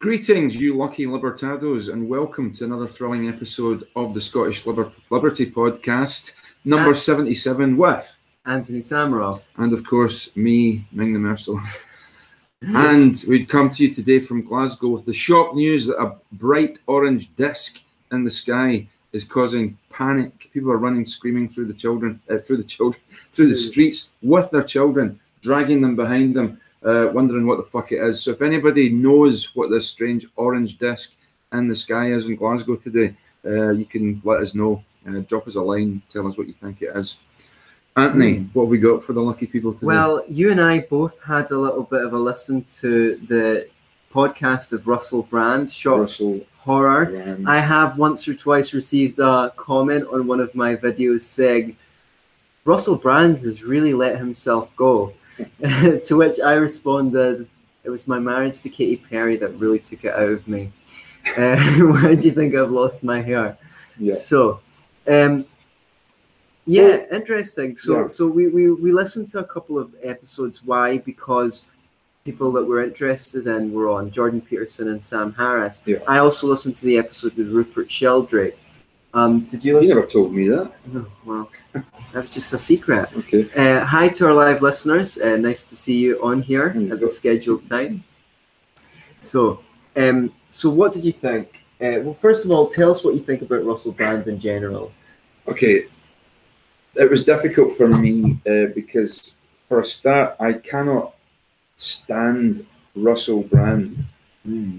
Greetings, you lucky libertados, and welcome to another thrilling episode of the Scottish Liber- Liberty Podcast, number Ah. 77, with, Anthony Samaroff. and of course, me, Ming the Merciless. and we'd come to you today from Glasgow with the shock news that a bright orange disc in the sky is causing panic. People are running, screaming through the children, uh, through the children, through the streets with their children, dragging them behind them, uh, wondering what the fuck it is. So if anybody knows what this strange orange disc in the sky is in Glasgow today, uh, you can let us know. Uh, drop us a line, tell us what you think it is. Anthony, what have we got for the lucky people today? Well, you and I both had a little bit of a listen to the podcast of Russell Brand, Short Russell Horror. Brand. I have once or twice received a comment on one of my videos saying, Russell Brand has really let himself go. to which I responded, It was my marriage to Katy Perry that really took it out of me. Uh, why do you think I've lost my hair? yeah. So, um, yeah, interesting. So, Yeah. so we, we we listened to a couple of episodes. Why? Because people that we're interested in were on Jordan Peterson and Sam Harris. Yeah. I also listened to the episode with Rupert Sheldrake. Um, did you You never told me that. Oh, well, that's just a secret. Okay. Uh, hi to our live listeners. Uh, nice to see you on here you at go. the scheduled time. So, um, so what did you think? Uh, well, first of all, tell us what you think about Russell Brand in general. Okay. It was difficult for me uh, because, for a start, I cannot stand Russell Brand.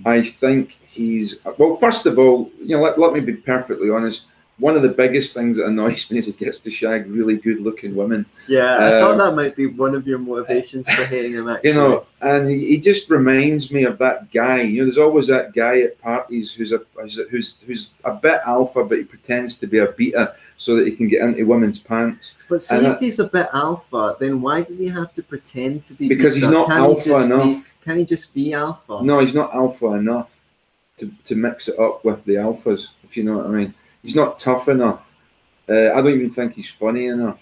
I think he's well. First of all, you know, let, let me be perfectly honest. One of the biggest things that annoys me is he gets to shag really good-looking women. Yeah, I thought Um, that might be one of your motivations for hating him. Actually, You know, and he, he just reminds me of that guy. You know, there's always that guy at parties who's a who's who's, a bit alpha, but he pretends to be a beta so that he can get into women's pants. but see and if I- he's a bit alpha, then why does he have to pretend to be? Because he's not Can't he alpha enough. Be, can he just be alpha? No, he's not alpha enough to, to mix it up with the alphas, if you know what I mean. He's not tough enough. Uh, I don't even think he's funny enough.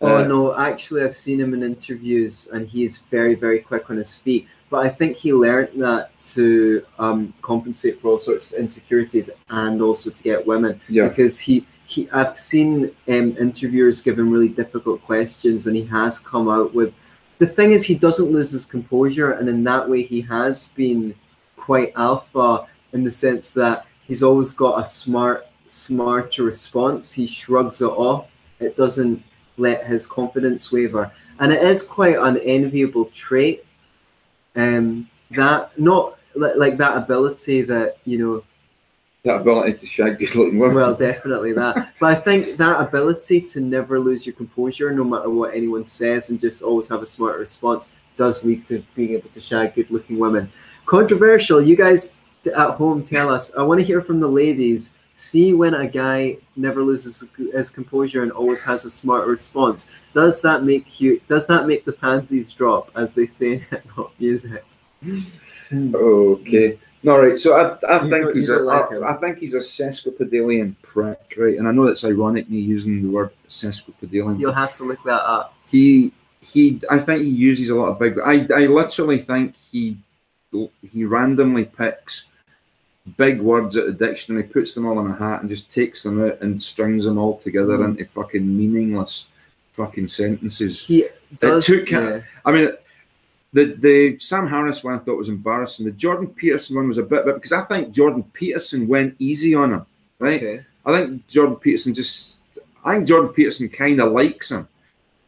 Oh Uh, no, actually, I've seen him in interviews, and he's very, very quick on his feet. But I think he learned that to um, compensate for all sorts of insecurities and also to get women. Yeah, Because he, he I've seen um, interviewers give him really difficult questions, and he has come out with. The thing is, he doesn't lose his composure, and in that way, he has been quite alpha in the sense that he's always got a smart, smarter response. He shrugs it off. It doesn't let his confidence waver, and it is quite an enviable trait. Um, that not li- like that ability that you know that ability to shag good-looking women. well, definitely that. But I think that ability to never lose your composure, no matter what anyone says, and just always have a smart response, does lead to being able to shag good-looking women. Controversial. You guys at home, tell us. I want to hear from the ladies. See when a guy never loses his composure and always has a smart response. Does that make you? Does that make the panties drop, as they say in hip hop music? Okay. No, right. So I, I You think he's you a, like. I, I think he's a sesquipedalian prick, right? And I know that's ironic me using the word sesquipedalian. You'll have to look that up. he he I think he uses a lot of big I I literally think he he randomly picks big words at the dictionary, puts them all in a hat and just takes them out and strings them all together Mm. into fucking meaningless fucking sentences. He does. took- yeah. I mean the the Sam Harris one I thought was embarrassing. The Jordan Peterson one was a bit, but because I think Jordan Peterson went easy on him, right? Okay. I think Jordan Peterson just. I think Jordan Peterson kind of likes him,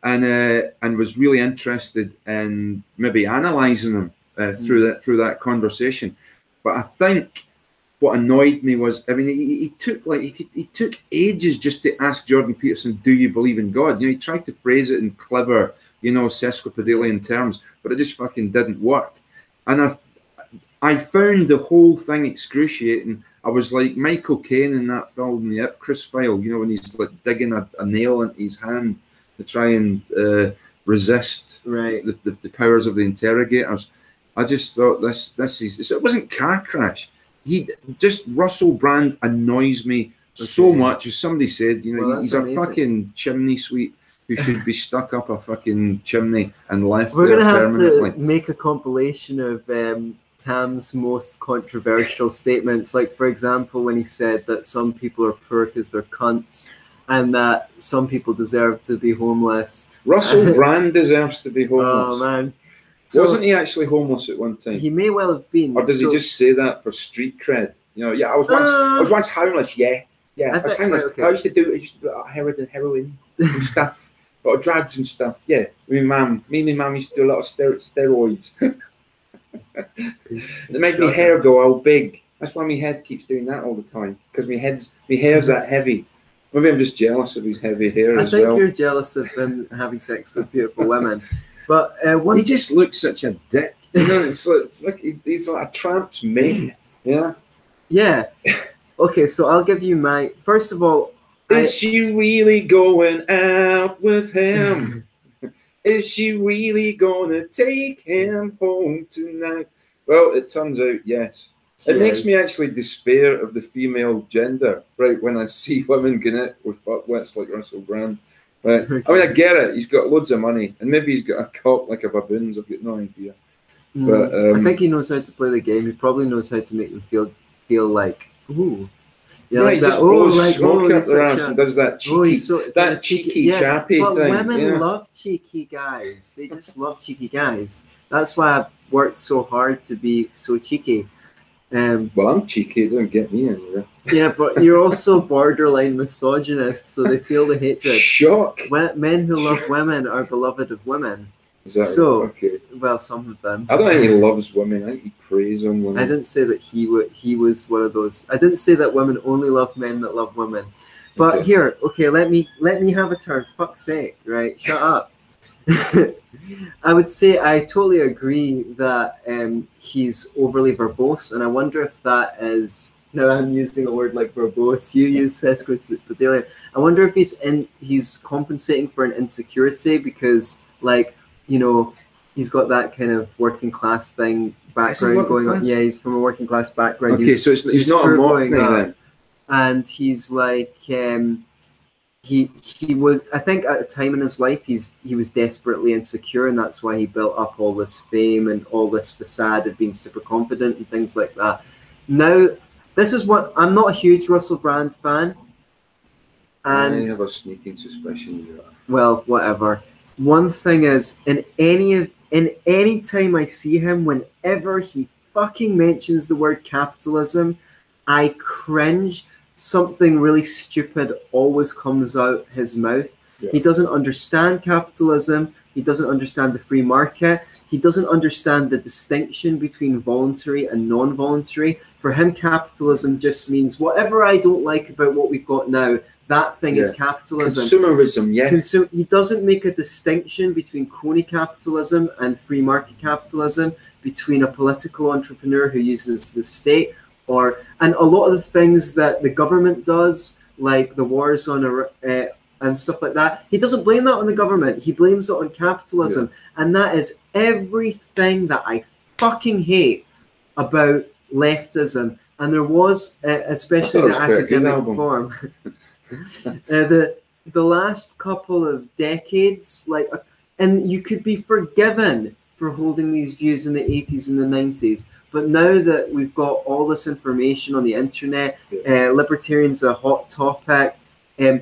and uh, and was really interested in maybe analysing him uh, through that through that conversation. But I think what annoyed me was, I mean, he, he took like he, he took ages just to ask Jordan Peterson, "Do you believe in God?" You know, he tried to phrase it in clever, you know, sesquipedalian terms, but it just fucking didn't work. And I, I found the whole thing excruciating. I was like Michael Caine in that film, The Ipcress File. You know, when he's like digging a, a nail into his hand to try and uh, resist Right. the, the, the powers of the interrogators. I just thought this this is it wasn't car crash. He just Russell Brand annoys me so much. As somebody said, you know, Well, he's a fucking chimney sweep who should be stuck up a fucking chimney and left We're there gonna have to make a compilation of um, Tam's most controversial statements. Like, for example, when he said that some people are poor because they're cunts and that some people deserve to be homeless. Russell Brand deserves to be homeless. Oh, man. Wasn't he actually homeless at one time? He may well have been. Or does So- he just say that for street cred? You know, yeah, I was once, I was Uh, once homeless. Yeah, yeah, I I, was think- homeless. okay. I used to do, I used to do uh, heroin, heroin and stuff, a lot of drugs and stuff. Yeah, me and mum, me and my mum used to do a lot of ster- steroids. They made my hair go all big. That's why my head keeps doing that all the time because my head's, my hair's that heavy. Maybe I'm just jealous of his heavy hair I as think you're jealous of him having sex with beautiful women. But uh, one He just looks such a dick. You know, it's like, he's like a tramp's mate. Yeah. Yeah. Okay, so I'll give you my first of all. I- Is she really going out with him? Is she really gonna take him home tonight? Well, it turns out yes. It makes me actually despair of the female gender, right? When I see women it with fuckwits like Russell Brand. Right. I mean, I get it. He's got loads of money, and maybe he's got a cock like a baboon's. I've got no idea. Mm, but, um, I think he knows how to play the game. He probably knows how to make them feel feel like ooh, yeah, Yeah, like he that. just Oh, blows like smoke oh, up their and does that cheeky, oh, so that kinda cheeky, yeah. chappy But thing. women yeah. love cheeky guys. They just love cheeky guys. That's why I've worked so hard to be so cheeky. Um, Well, I'm cheeky. Don't get me anywhere. yeah, but you're also borderline misogynist, so they feel the hatred. Shock. Men who love women are beloved of women. Is that So- okay? Well, some of them. I don't think he loves women. I think he preys on women. I didn't say that he would. He was one of those. I didn't say that women only love men that love women. But Okay. here, okay, let me let me have a turn. Fuck's sake, right? Shut up. I would say I totally agree that um, he's overly verbose, and I wonder if that is. Now I'm using a word like verbose. You use sesquipedalian. I wonder if he's in. He's compensating for an insecurity because, like, you know, he's got that kind of working class thing background going on. Yeah, he's from a working class background. Okay, was- so it's, he's he's not a mock then. and he's like um he he was i think at a time in his life he's he was desperately insecure and that's why he built up all this fame and all this facade of being super confident and things like that now this is what i'm not a huge russell brand fan I and have a sneaking suspicion you are. well whatever one thing is in any of in any time i see him whenever he fucking mentions the word capitalism i cringe something really stupid always comes out his mouth. Yeah. he doesn't understand capitalism. He doesn't understand the free market. He doesn't understand the distinction between voluntary and non-voluntary. For him capitalism just means whatever i don't like about what we've got now that thing is capitalism. Consumerism, yeah. Consume, he doesn't make a distinction between crony capitalism and free market capitalism, between a political entrepreneur who uses the state or and a lot of the things that the government does, like the wars on uh, and stuff like that. He doesn't blame that on the government. He blames it on capitalism, and that is everything that I fucking hate about leftism. And there was, uh, especially the was quite a good academic form. uh, the the last couple of decades, like, uh, and you could be forgiven for holding these views in the 80s and the 90s. But now that we've got all this information on the internet, uh, libertarians are a hot topic. Um,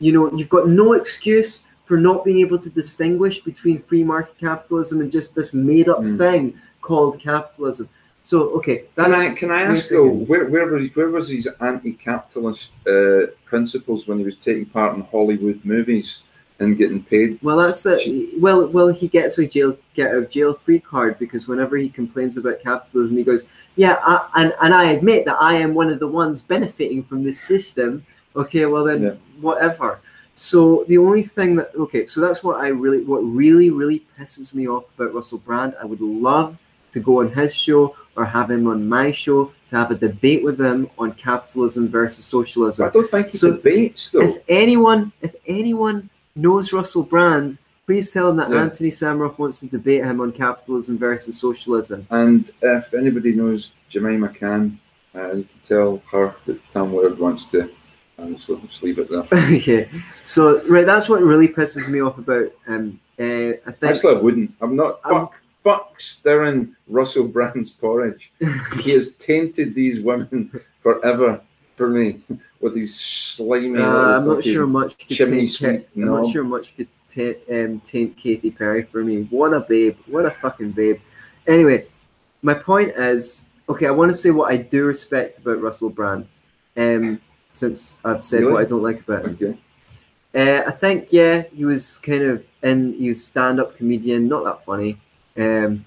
you know, you've got no excuse for not being able to distinguish between free market capitalism and just this made-up Mm. thing called capitalism. So, okay, Can I can I ask though, where where was where was his anti-capitalist uh, principles when he was taking part in Hollywood movies and getting paid? Well, that's the well. Well, he gets a jail get out of jail free card because whenever he complains about capitalism, he goes, "Yeah, I, and and I admit that I am one of the ones benefiting from this system." Okay, well then, Yeah. whatever. So the only thing that okay, so that's what I really, what really, really pisses me off about Russell Brand. I would love to go on his show or have him on my show to have a debate with him on capitalism versus socialism I don't think he So, debates though. if anyone if anyone knows Russell Brand, please tell him that Yeah. Anthony Samaroff wants to debate him on capitalism versus socialism. And if anybody knows Jemima Khan, uh, you can tell her that Tom Willard wants to. And so just leave it there. okay, so right, that's what really pisses me off about. Um, uh, I think Actually, I wouldn't. I'm not. I'm- Fuck, fuck stirring Russell Brand's porridge. he has tainted these women forever for me with these slimy. Uh, I'm not sure much could chimney sweep I'm not sure much could taint, um, taint Katy Perry for me. What a babe! What a fucking babe! Anyway, my point is, okay, I want to say what I do respect about Russell Brand. Um, since I've said Really? what I don't like about him. Okay. Uh, I think yeah, he was kind of in. He was stand-up comedian, not that funny. Um,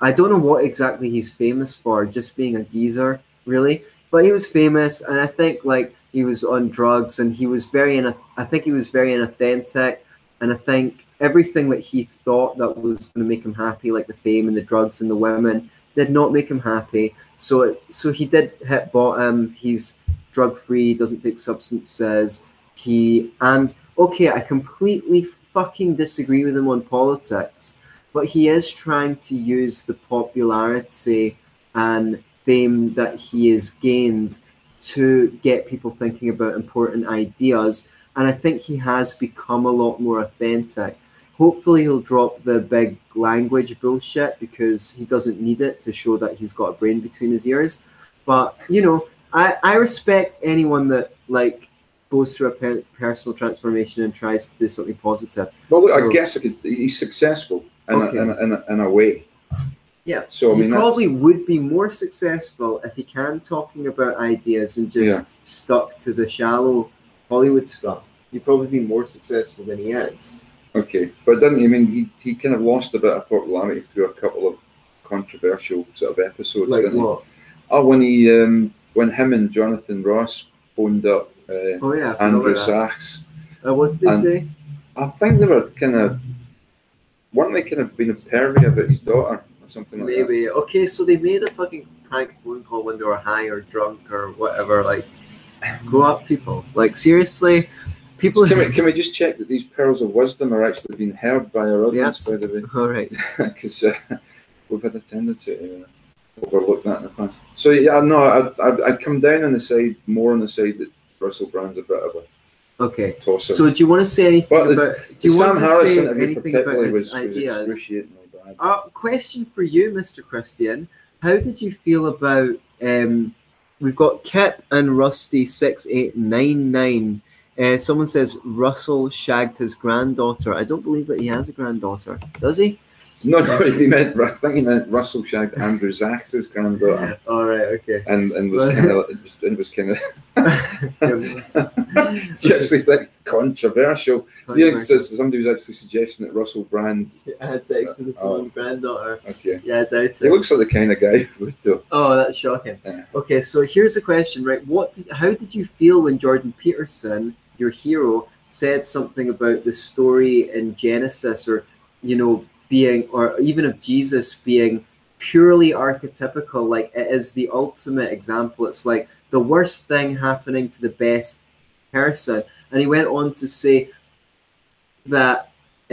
I don't know what exactly he's famous for, just being a geezer, really. But he was famous, and I think like he was on drugs, and he was very. In I think he was very inauthentic, and I think everything that he thought that was going to make him happy, like the fame and the drugs and the women, did not make him happy. So it, so he did hit bottom. He's drug free, doesn't take substances. He and okay, I completely fucking disagree with him on politics, but he is trying to use the popularity and fame that he has gained to get people thinking about important ideas. And I think he has become a lot more authentic. Hopefully, he'll drop the big language bullshit because he doesn't need it to show that he's got a brain between his ears. But, you know, I, I respect anyone that, like, goes through a per- personal transformation and tries to do something positive. Well, look, So- I guess I could, he's successful in, Okay. a, in, a, in, a, in a way. Yeah. So I mean, he probably would be more successful if he can talking about ideas and just Yeah. stuck to the shallow Hollywood stuff. He'd probably be more successful than he is. Okay, but didn't he? I mean, he, he kind of lost a bit of popularity through a couple of controversial sort of episodes. Like didn't he? what? Oh, when he um, when him and Jonathan Ross phoned up uh, Oh yeah, Andrew. Sachs. Uh, what did they say? I think they were kind of weren't they kind of being a pervy about his daughter something like that. Maybe. Okay, so they made a fucking prank phone call when they were high or drunk or whatever. Like, grow up, people. Like seriously, people. Can we, can we just check that these pearls of wisdom are actually being heard by our audience, Yes. by the way? All right. because uh, we've had a tendency to uh, overlook that in the past. So yeah, no, I'd, I'd, I'd come down on the side more on the side that Russell Brand's a bit of a Okay. tosser. So do you want to say anything but about? Do you Sam want to Harris say anything about particularly his was, was ideas? excruciatingly bad. Uh, question for you, Mr. Christian. How did you feel about um, we've got Kip and Rusty six eight nine nine. Uh, someone says Russell shagged his granddaughter. I don't believe that he has a granddaughter. Does he? No, no, he meant I think he meant Russell shagged Andrew Sachs' granddaughter, All right. Okay. and and was kind of it was, kind of you actually think controversial. Yeah, so somebody was actually suggesting that Russell Brand. I had sex with his Oh. own granddaughter. Okay, Yeah, I doubt it. he looks like the kind of guy who would do. Oh, that's shocking. Yeah. Okay, so here's a question, right? What? Did, how did you feel when Jordan Peterson, your hero, said something about the story in Genesis, or you know, being, or even of Jesus being purely archetypical? Like it is the ultimate example. It's like the worst thing happening to the best person, and he went on to say that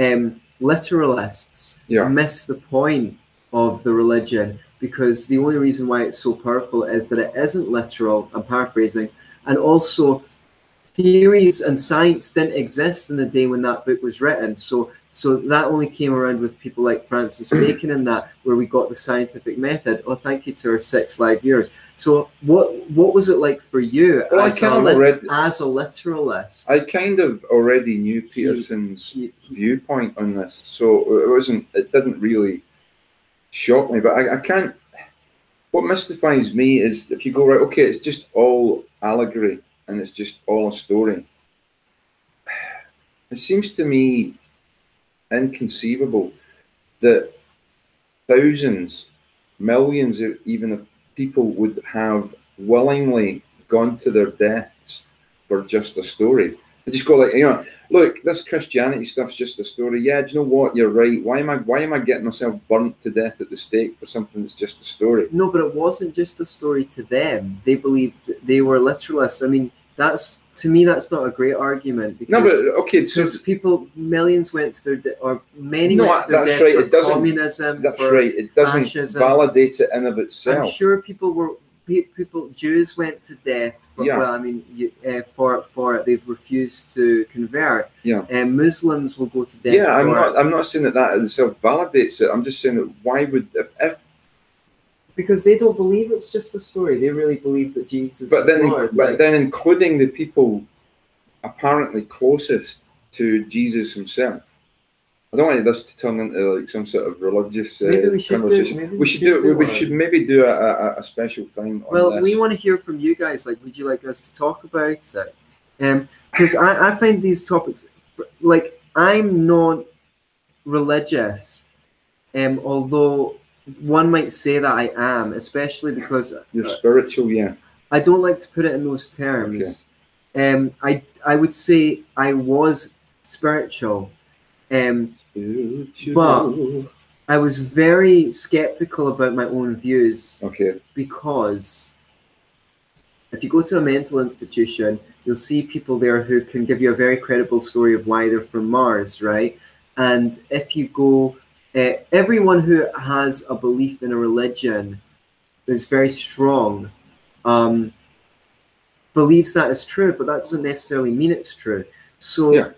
um, literalists Yeah. miss the point of the religion because the only reason why it's so powerful is that it isn't literal. I'm paraphrasing, and also theories and science didn't exist in the day when that book was written. So, so that only came around with people like Francis Bacon and that, where we got the scientific method. Oh, thank you to our six live years. So, what what was it like for you Well, as, a, already- as a literalist? I kind of already knew Peterson's He- he- viewpoint on this, so it wasn't. It didn't really shock me, but I, I can't. What mystifies me is if you go right, okay, it's just all allegory and it's just all a story. It seems to me inconceivable that thousands, millions, even of people would have willingly gone to their deaths for just a story. I just go like, you know, look, this Christianity stuff's just a story. Yeah, do you know what? You're right. Why am I why am I getting myself burnt to death at the stake for something that's just a story? No, but it wasn't just a story to them. They believed they were literalists. I mean, that's to me, that's not a great argument because No, but okay, so because people millions went to their de- or many No, went to their that's death right, it doesn't- communism. that's right. It doesn't fascism. validate it in of itself. I'm sure people were people Jews went to death. For, Yeah. Well, I mean, you, uh, for for they've refused to convert. Yeah. And Muslims will go to death. yeah, I'm not. I'm not saying that that in itself validates it. I'm just saying that why would if if because they don't believe it's just a story. They really believe that Jesus. but is then Lord. but like- then including the people apparently closest to Jesus himself. I don't want this to turn into like some sort of religious uh, Maybe we should do- conversation. maybe we, we should should do it. We, do we one. should maybe do a, a, a special thing on Well, this. we want to hear from you guys. Like, would you like us to talk about it? Um, because I, I find these topics, like, I'm not religious, um, although one might say that I am, especially because You're spiritual, yeah. I don't like to put it in those terms. Okay. Um, I I would say I was spiritual. Um, Spiritual. I was very skeptical about my own views okay, because if you go to a mental institution, you'll see people there who can give you a very credible story of why they're from Mars, right? And if you go, uh, everyone who has a belief in a religion is very strong, um, believes that is true, but that doesn't necessarily mean it's true. So Yeah.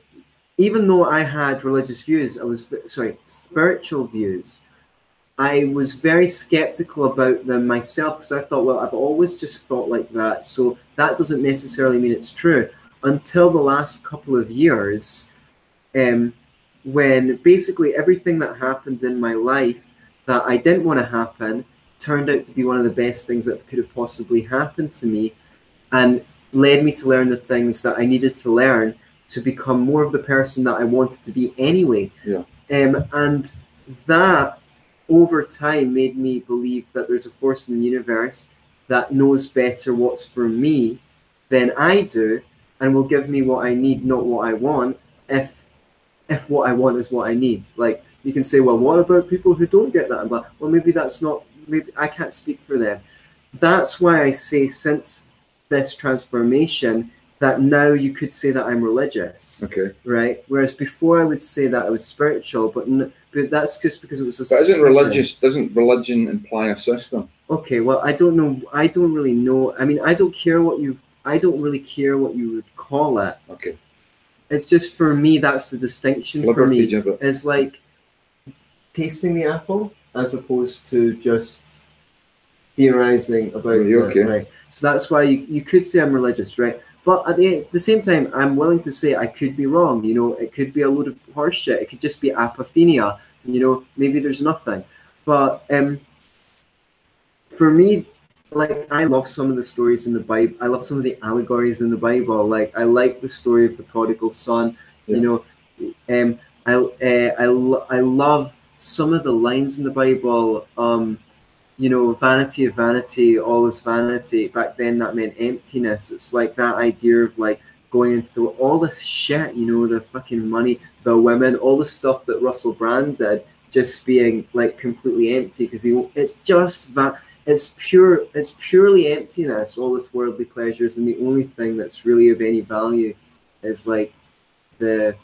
even though I had religious views, I was sorry, spiritual views. I was very skeptical about them myself because I thought, well, I've always just thought like that, so that doesn't necessarily mean it's true. Until the last couple of years, um, when basically everything that happened in my life that I didn't want to happen turned out to be one of the best things that could have possibly happened to me, and led me to learn the things that I needed to learn to become more of the person that I wanted to be anyway. Yeah. Um, and that over time made me believe that there's a force in the universe that knows better what's for me than I do and will give me what I need, not what I want, if if what I want is what I need. Like you can say, well, what about people who don't get that? Blah. Well, maybe that's not. Maybe I can't speak for them. That's why I say since this transformation that now you could say that I'm religious, okay. right? Whereas before I would say that I was spiritual, but n- but that's just because it was a. But isn't religious? Doesn't religion imply a system? Okay, well, I don't know. I don't really know. I mean, I don't care what you. I don't really care what you would call it. Okay. It's just for me. That's the distinction for me. gibbet. Is like tasting the apple as opposed to just theorizing about Right, it. okay. Right. So that's why you, you could say I'm religious, right? But at the, the same time, I'm willing to say I could be wrong. You know, it could be a load of horseshit. It could just be apophenia. You know, maybe there's nothing. But um, for me, like I love some of the stories in the Bible. I love some of the allegories in the Bible. Like I like the story of the prodigal son. Yeah. You know, um, I uh, I lo- I love some of the lines in the Bible. Um, you know, vanity of vanity, all is vanity. Back then, that meant emptiness. It's like that idea of like going into the, all this shit. You know, the fucking money, the women, all the stuff that Russell Brand did, just being like completely empty because it's just that it's pure it's purely emptiness all this worldly pleasures and the only thing that's really of any value is like the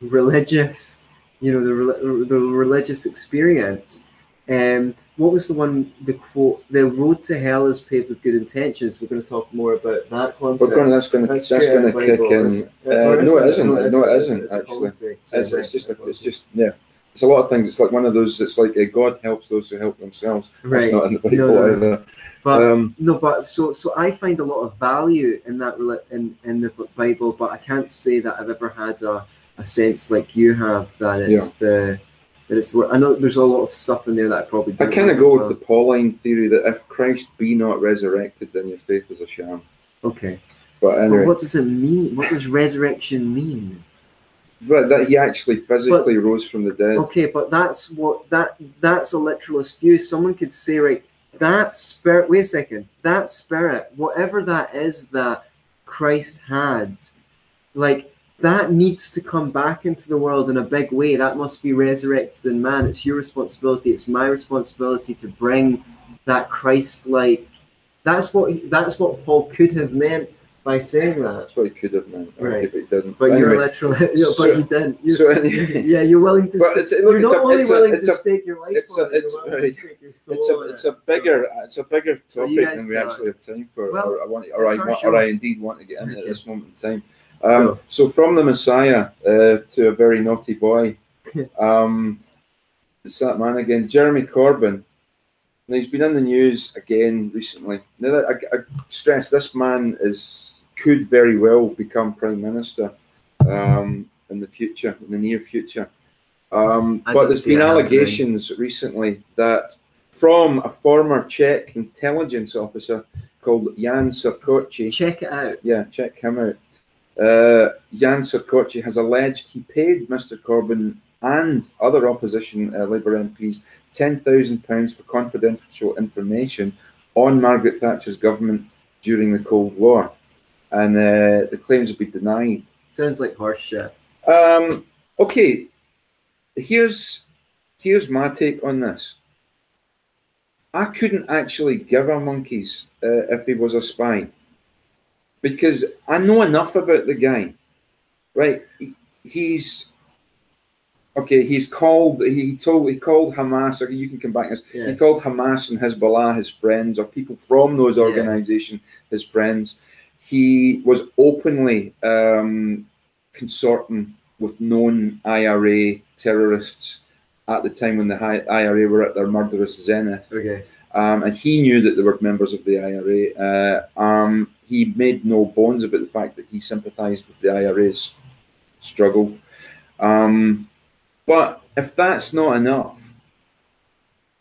religious you know the, the religious experience um what was the one the quote the road to hell is paved with good intentions we're going to talk more about that We're concept going. That's going to. That's That's going to kick in. Uh, no, it isn't, No, it isn't actually. It's, it's just. A, it's just. Yeah. It's a lot of things. It's like one of those. It's like uh, God helps those who help themselves. Right not in the Bible No, no. either. but um, No, but so so I find a lot of value in that in in the Bible, but I can't say that I've ever had a, a sense like you have that it's the that it's the word. I know there's a lot of stuff in there that I probably I kind of go as with the Pauline theory that if Christ be not resurrected, then your faith is a sham. okay. But But what does it mean? What does resurrection mean? But that he actually physically rose from the dead. Okay, but that's what that that's a literalist view. Someone could say, right, that spirit. Wait a second. That spirit, whatever that is that Christ had, like that needs to come back into the world in a big way. That must be resurrected in man. It's your responsibility. It's my responsibility to bring that Christ-like. That's what that's what Paul could have meant by saying that. That's what he could have meant. Right. but he didn't. But you're Anyway, literally, yeah, so- but you didn't. You, so anyway, yeah, you're willing to. But it's- look, you're it's not a- only a- willing it's to a- stake your life it's a- you're it's- right. it's a it's a bigger it's a bigger topic guys than we actually have time for, Well, or I want, or I, want- or I indeed want to get into at Okay. this moment in time. Um, so from the Messiah uh, to a very naughty boy, um, it's that man again, Jeremy Corbyn. Now he's been in the news again recently. Now I, I stress, this man is could very well become prime minister um, in the future, in the near future. Um, but there's been it happening. allegations recently that from a former Czech intelligence officer called Jan Sarkocy. Check it out. Yeah, check him out. Uh, Jan Sarkocy has alleged he paid Mr. Corbyn and other opposition uh, Labour MPs £10,000 for confidential information on Margaret Thatcher's government during the Cold War. And uh, the claims have be denied. Sounds like horse shit. Um, okay, here's here's my take on this. I couldn't actually give a monkeys uh, if he was a spy, because I know enough about the guy. Right, he's okay. He's called. He told. He called Hamas. Okay, you can come back. this. Yeah. He called Hamas and Hezbollah his friends, or people from those Yeah. organizations his friends. He was openly um, consorting with known IRA terrorists at the time when the IRA were at their murderous zenith. Okay. Um, and he knew that they were members of the IRA. Uh, um, he made no bones about the fact that he sympathised with the IRA's struggle. Um, but if that's not enough,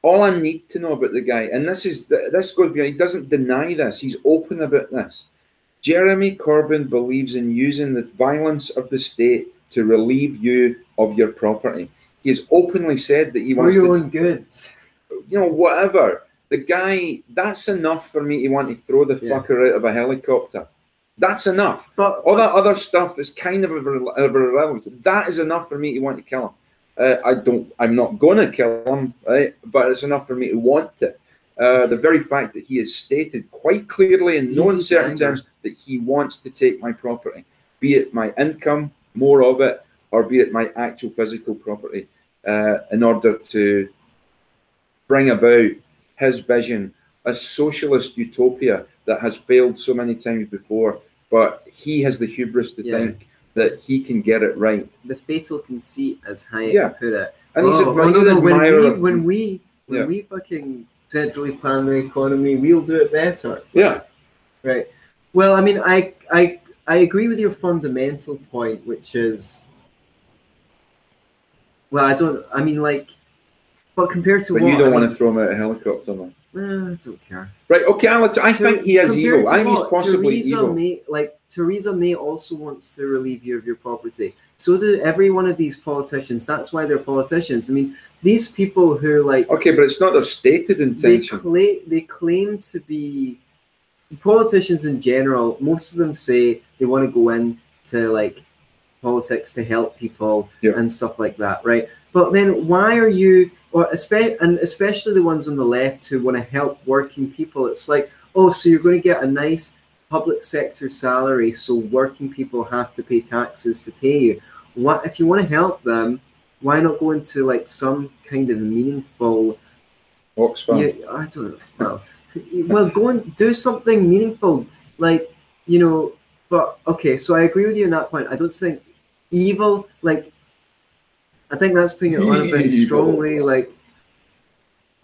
all I need to know about the guy, and this is this goes beyond. He doesn't deny this. He's open about this. Jeremy Corbyn believes in using the violence of the state to relieve you of your property. He has openly said that he For wants your to own good. you know, whatever. The guy, that's enough for me to want to throw the Yeah. fucker out of a helicopter. That's enough. But All that other stuff is kind of irre- irrelevant. That is enough for me to want to kill him. Uh, I don't. I'm not gonna kill him, right? But it's enough for me to want to. Uh, the very fact that he has stated quite clearly in no Easy uncertain terms that he wants to take my property, be it my income, more of it, or be it my actual physical property, uh, in order to bring about his vision, a socialist utopia that has failed so many times before, but he has the hubris to Yeah. think that he can get it right. the fatal conceit, as Hayek Yeah. put it. And Oh, a, oh, no, no, when we when we when Yeah. we fucking centrally plan the economy, we'll do it better. yeah, Right. Well, I mean, I I I agree with your fundamental point, which is, well, I don't. I mean, like, but compared to but what you don't I want mean, to throw him out a helicopter, man. I don't care. Right? Okay, I'll, I think he evil. to I think he's possibly Theresa evil. May, like Theresa May also wants to relieve you of your property. So do every one of these politicians. That's why they're politicians. I mean, these people who like Okay, but it's not their stated they intention. claim they claim to be politicians in general. Most of them say they want to go into like politics to help people Yeah. and stuff like that, right? But then why are you or especially and especially the ones on the left who want to help working people? It's like, oh, so you're going to get a nice public sector salary, so working people have to pay taxes to pay you. What if you want to help them? Why not go into like some kind of meaningful Oxfam. yeah, I don't know. Well, well, go and do something meaningful, like you know. But okay, so I agree with you on that point. I don't think evil, like, I think that's putting it on a bit strongly. Like,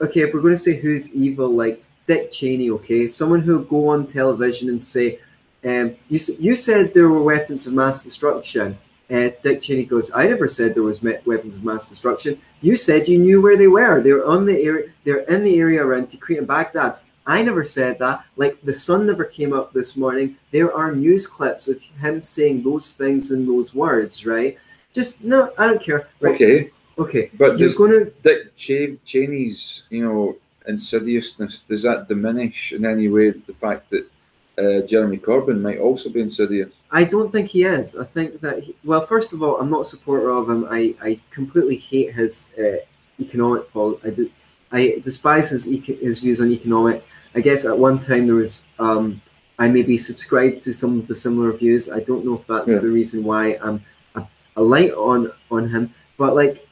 okay, if we're going to say who's evil, like Dick Cheney, okay, someone who'll go on television and say, um, you you said there were weapons of mass destruction. Uh, Dick Cheney goes, I never said there was weapons of mass destruction. You said you knew where they were. They were on the area. They're in the area around Tikrit and Baghdad. I never said that. Like the sun never came up this morning. There are news clips of him saying those things in those words, right? Just no, I don't care. Right? Okay, Okay. but You're going to Dick Che- Cheney's, you know, insidiousness does that diminish in any way the fact that uh, Jeremy Corbyn might also be insidious? I don't think he is. I think that, he, well, first of all, I'm not a supporter of him. I, I completely hate his uh, economic policy. I, do, I despise his, eco- his views on economics. I guess at one time there was um, I maybe subscribed to some of the similar views. I don't know if that's Yeah. the reason why I'm a, light on on him. But like,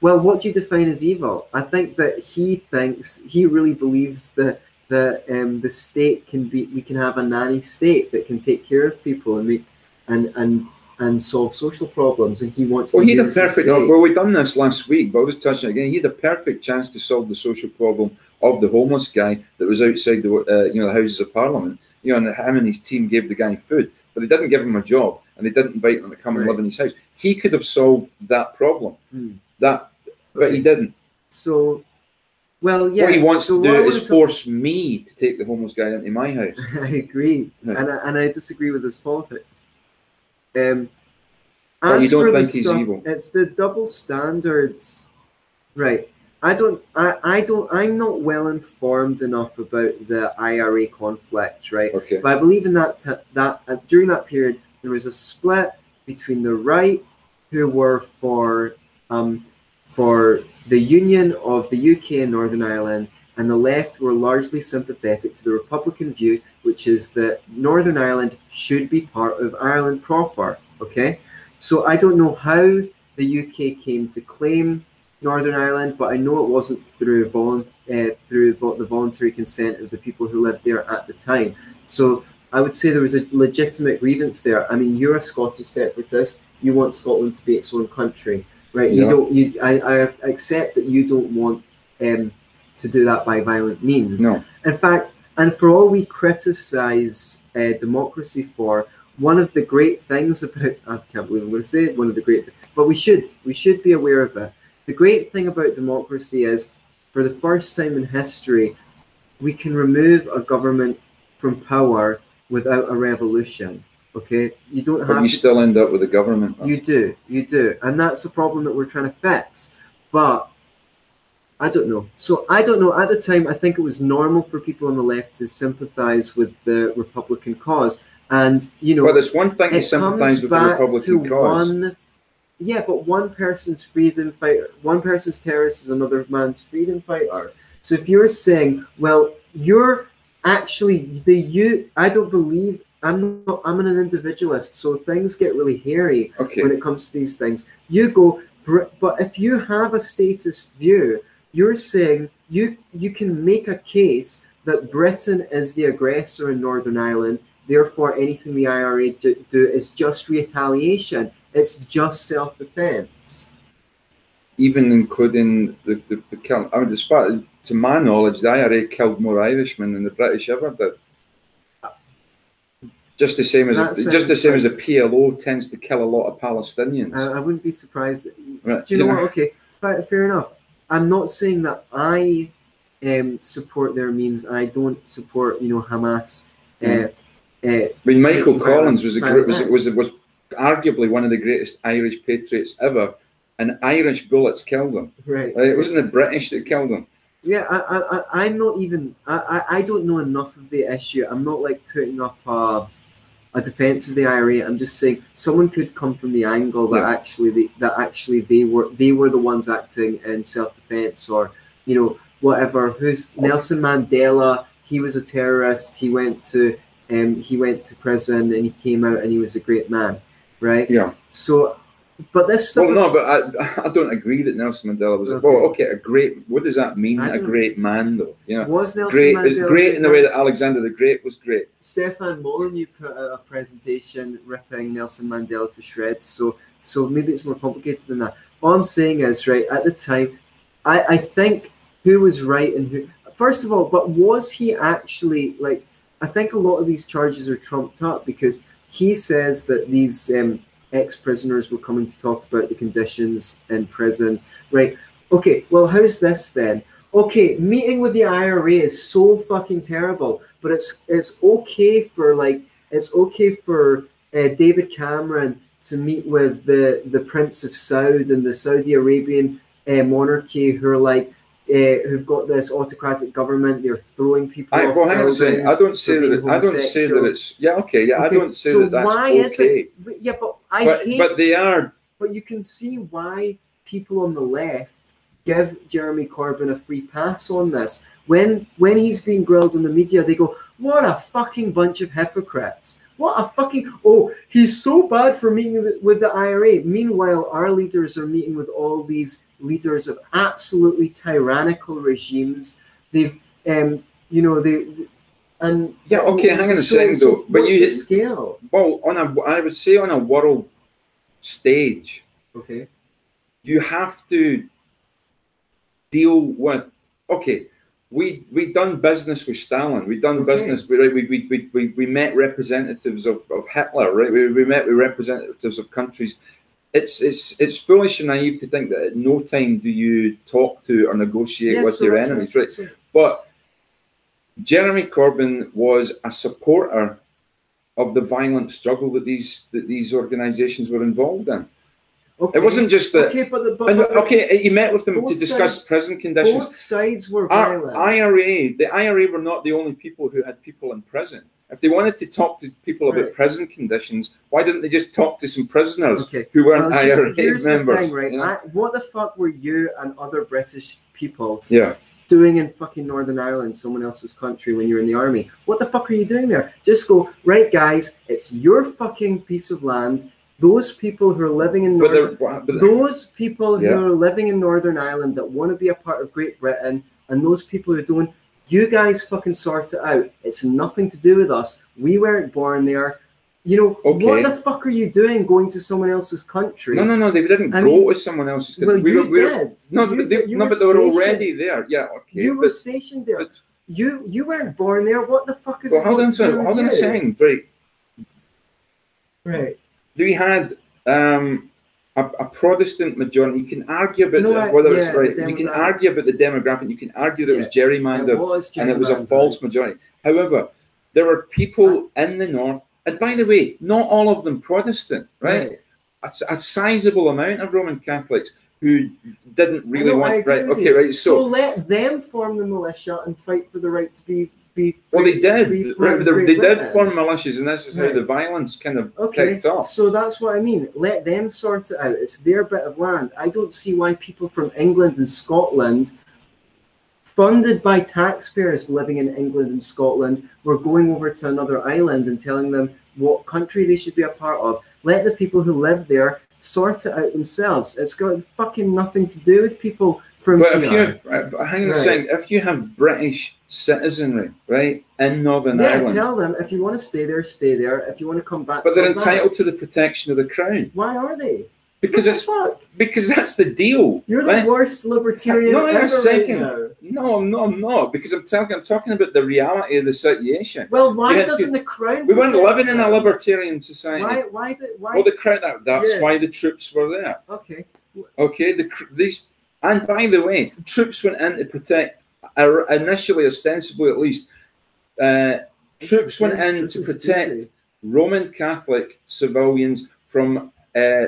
well, what do you define as evil? I think that he thinks he really believes that that um, the state can be we can have a nanny state that can take care of people and make and and and solve social problems, and he wants. Well, to he had a perfect. state. Well, we done this last week, but i was just touch on it again. He had a perfect chance to solve the social problem of the homeless guy that was outside the uh, you know the Houses of Parliament. You know, and him and his team gave the guy food, but they didn't give him a job, and they didn't invite him to come and live in his house. He could have solved that problem. Hmm. That, but he didn't. So, well, yeah. what he wants so to do is talk- force me to take the homeless guy into my house. I agree, Right. and I, and I disagree with his politics. Um, But you don't for think he's stuff- evil? It's the double standards, right? I don't. I, I don't. I'm not well informed enough about the IRA conflict, right? Okay. But I believe in that t- that uh, during that period there was a split between the right, who were for um, for the union of the UK and Northern Ireland, and the left were largely sympathetic to the Republican view, which is that Northern Ireland should be part of Ireland proper. Okay, so I don't know how the UK came to claim Northern Ireland, but I know it wasn't through volun- uh, through vo- the voluntary consent of the people who lived there at the time. So I would say there was a legitimate grievance there. I mean, you're a Scottish separatist. You want Scotland to be its own country, right? You don't. You. I, I accept that you don't want um, to do that by violent means. No. In fact, and for all we criticize uh, democracy for, one of the great things about I can't believe I'm going to say it, one of the great, but we should we should be aware of it. The great thing about democracy is, for the first time in history, we can remove a government from power without a revolution. Okay, you don't But have you to still end up with a government. you do, you do, and that's a problem that we're trying to fix. But I don't know. So I don't know. At the time, I think it was normal for people on the left to sympathise with the Republican cause, and you know, Well, there's one thing to sympathise with the Republican cause. one. Yeah, but one person's freedom fighter, one person's terrorist is another man's freedom fighter. So if you're saying, well, you're actually the you, I don't believe. I'm not. I'm an individualist, so things get really hairy Okay. when it comes to these things. You go, but if you have a statist view, you're saying you you can make a case that Britain is the aggressor in Northern Ireland. Therefore, anything the IRA do, do is just retaliation. It's just self-defense. even including the the, the kill. I mean, despite to my knowledge, the IRA killed more Irishmen than the British ever did. Just the same as That just the same as the PLO tends to kill a lot of Palestinians. I, I wouldn't be surprised. Right, Do you know yeah. what? Okay, fair, fair enough. I'm not saying that I um, support their means. I don't support, you know, Hamas. Uh, Mm. uh, I mean, Michael Collins was a was, was was arguably one of the greatest Irish patriots ever, and Irish bullets killed him. right. Uh, It wasn't the British that killed him. Yeah, I, I, I, I'm not even. I, I, I don't know enough of the issue. I'm not like putting up a, a defense of the IRA. I'm just saying someone could come from the angle that Yeah. actually they, that actually they were they were the ones acting in self defense or you know whatever. Who's Nelson Mandela? He was a terrorist. He went to um he went to prison and he came out and he was a great man, right? Yeah. So, but this stuff. Well, no, but I, I don't agree that Nelson Mandela was. Okay. A, well, okay, a great. What does that mean? A great man, though. Yeah. was Nelson Great. Mandela It's great in the way that Alexander the Great was great. Stefan Molyneux put out a presentation ripping Nelson Mandela to shreds. So so maybe it's more complicated than that. All I'm saying is right at the time, I, I think who was right and who first of all, but was he actually like I think a lot of these charges are trumped up because he says that these um, ex-prisoners were coming to talk about the conditions in prisons. Right. Okay, well how's this then? Okay, meeting with the IRA is so fucking terrible, but it's it's okay for like it's okay for uh, David Cameron to meet with the the Prince of Saud and the Saudi Arabian uh, monarchy, who are like uh, who've got this autocratic government. They're throwing people. I, off well, hang on a second. I don't say that. It, I don't say that it's. Yeah, okay. Yeah, Okay, I don't say so that that's why okay. is it? Yeah, but I but hate. but they are. But you can see why people on the left give Jeremy Corbyn a free pass on this. When when he's being grilled in the media, they go, "What a fucking bunch of hypocrites." What a fucking oh, he's so bad for meeting with the IRA. Meanwhile, our leaders are meeting with all these leaders of absolutely tyrannical regimes. They've, um, you know, they and Yeah, okay, hang on a second so though. But you scale? well on a I would say on a world stage, Okay. you have to deal with okay we we done business with stalin we done Okay. business we, right, we, we, we, we, we met representatives of, of hitler right we, we met with representatives of countries it's it's it's foolish and naive to think that at no time do you talk to or negotiate Yeah, with so your enemies right but jeremy corbyn was a supporter of the violent struggle that these that these organizations were involved in okay. it wasn't just that Okay, but the but, and, okay, you met with them to discuss sides- prison conditions. both sides were Our violent. IRA, the IRA were not the only people who had people in prison. If they wanted to talk to people about Right. prison conditions, why didn't they just talk to some prisoners Okay. who weren't Well, IRA here's members? the thing, right? you know? I, what the fuck were you and other British people yeah, doing in fucking Northern Ireland, someone else's country, when you're in the army? What the fuck are you doing there? Just go, right, guys, it's your fucking piece of land. Those people who are living in Northern they're- but those people Yeah. who are living in Northern Ireland that want to be a part of Great Britain, and those people who don't, you guys fucking sort it out. It's nothing to do with us. We weren't born there. You know, Okay. what the fuck are you doing going to someone else's country? no, no, no, they didn't I go mean- to someone else's. Well, we you were, we were- did. no, You but they. You no, were but they were stationed- already there. Yeah, okay. You were stationed there. but You you weren't born there. What the fuck is well, hold on, second, hold on a second, right? Right. we had um, a, a Protestant majority. You can argue about No, the- whether yeah, it's right. You can argue about the demographic. You can argue that it was It gerrymandered was and it was a false majority. However, there were people in the north, and by the way, not all of them Protestant, right? A, a sizable amount of Roman Catholics who didn't really I want right. Okay, you. right. So, So, let them form the militia and fight for the right to be be. well, they did. be Right, they, they did form militias, and this is how Right. the violence kind of Okay, kicked off. so that's what I mean. Let them sort it out. It's their bit of land. I don't see why people from England and Scotland, funded by taxpayers living in England and Scotland, were going over to another island and telling them what country they should be a part of. Let the people who live there sort it out themselves. It's got fucking nothing to do with people from But if you have, right, hang on a second, if you have British citizenry, right, in Northern yeah, Ireland, tell them if you want to stay there, stay there. If you want to come back, but they're come back. entitled to the protection of the crown Why are they? because it's fuck? because that's the deal. You're the right? worst libertarian No, ever second. right. No, I'm not. I'm not because I'm telling. I'm talking about the reality of the situation. Well, why doesn't the crown? We weren't living in a libertarian society. Why? Why? Did, why? Well, the crown. That, that's Yeah. why the troops were there. okay. Okay, the these. And by the way, troops went in to protect, initially, ostensibly at least, uh, troops went in to protect. Roman Catholic civilians from, uh,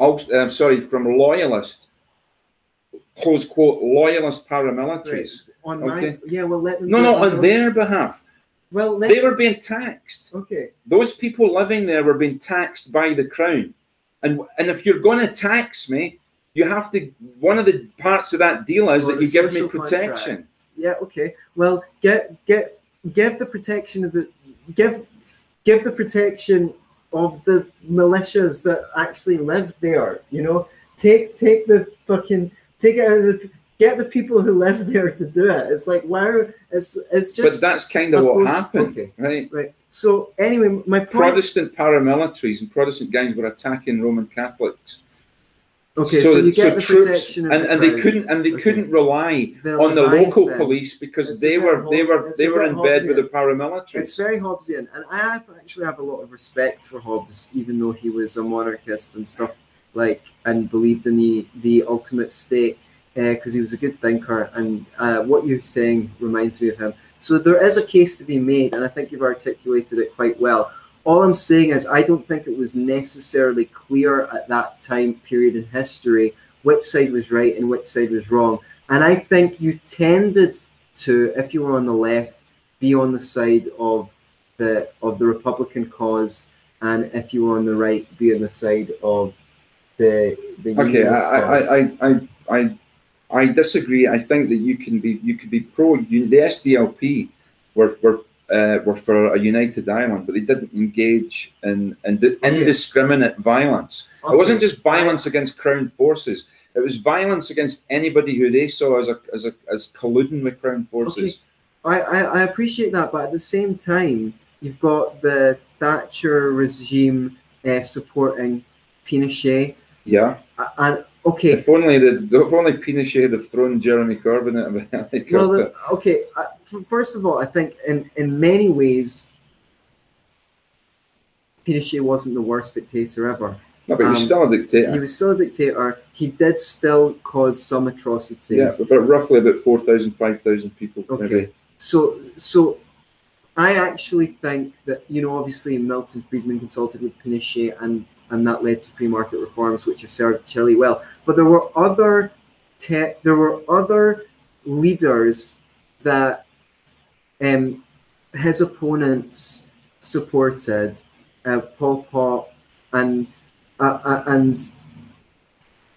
ul- uh, sorry, from loyalist, close quote, loyalist paramilitaries. On Okay. my, yeah. Well, let them. No, no, on their behalf. Well. They were being taxed. okay. Those people living there were being taxed by the crown. And, and if you're going to tax me, you have to. One of the parts of that deal is Well, that you give me protection. contract. Yeah. Okay. Well, get get give the protection of the give give the protection of the militias that actually live there. You know, take take the fucking take it out of the get the people who live there to do it. It's like why it's it's just. But that's kind of what happened, okay. right? right. So anyway, my point. Protestant paramilitaries and Protestant gangs were attacking Roman Catholics. Okay, so, you get the troops, and, the and they couldn't and they Okay. couldn't rely The on the local police because It's they were they were they were in bed with the paramilitaries. It's very Hobbesian, and I have actually have a lot of respect for Hobbes, even though he was a monarchist and stuff like, and believed in the the ultimate state, because he was a good thinker. And uh, what you're saying reminds me of him. So there is a case to be made, and I think you've articulated it quite well. All I'm saying is, I don't think it was necessarily clear at that time period in history which side was right and which side was wrong. And I think you tended to, if you were on the left, be on the side of the of the Republican cause, and if you were on the right, be on the side of the the Okay, I. I, I, I, I, I disagree. I think that you can be you could be pro the SDLP were were uh, were for a united Ireland, but they didn't engage in, in indiscriminate violence. Okay. It wasn't just violence against crown forces. It was violence against anybody who they saw as a as a as colluding with crown forces. Okay. I, I, I appreciate that, but at the same time, you've got the Thatcher regime uh, supporting Pinochet. Yeah. And okay. If only the if only Pinochet had thrown Jeremy Corbyn out of a helicopter. Well, the, okay. Uh, first of all, I think in in many ways, Pinochet wasn't the worst dictator ever. No, but he was um, still a dictator. He was still a dictator. He did still cause some atrocities. Yeah, but roughly about 4,000, 5,000 people. Okay. Maybe. So, so I actually think that you know, obviously, Milton Friedman consulted with Pinochet, and and that led to free market reforms, which have served Chile well. But there were other te- there were other leaders that um, his opponents supported, uh, Pol Pot, and uh, uh, and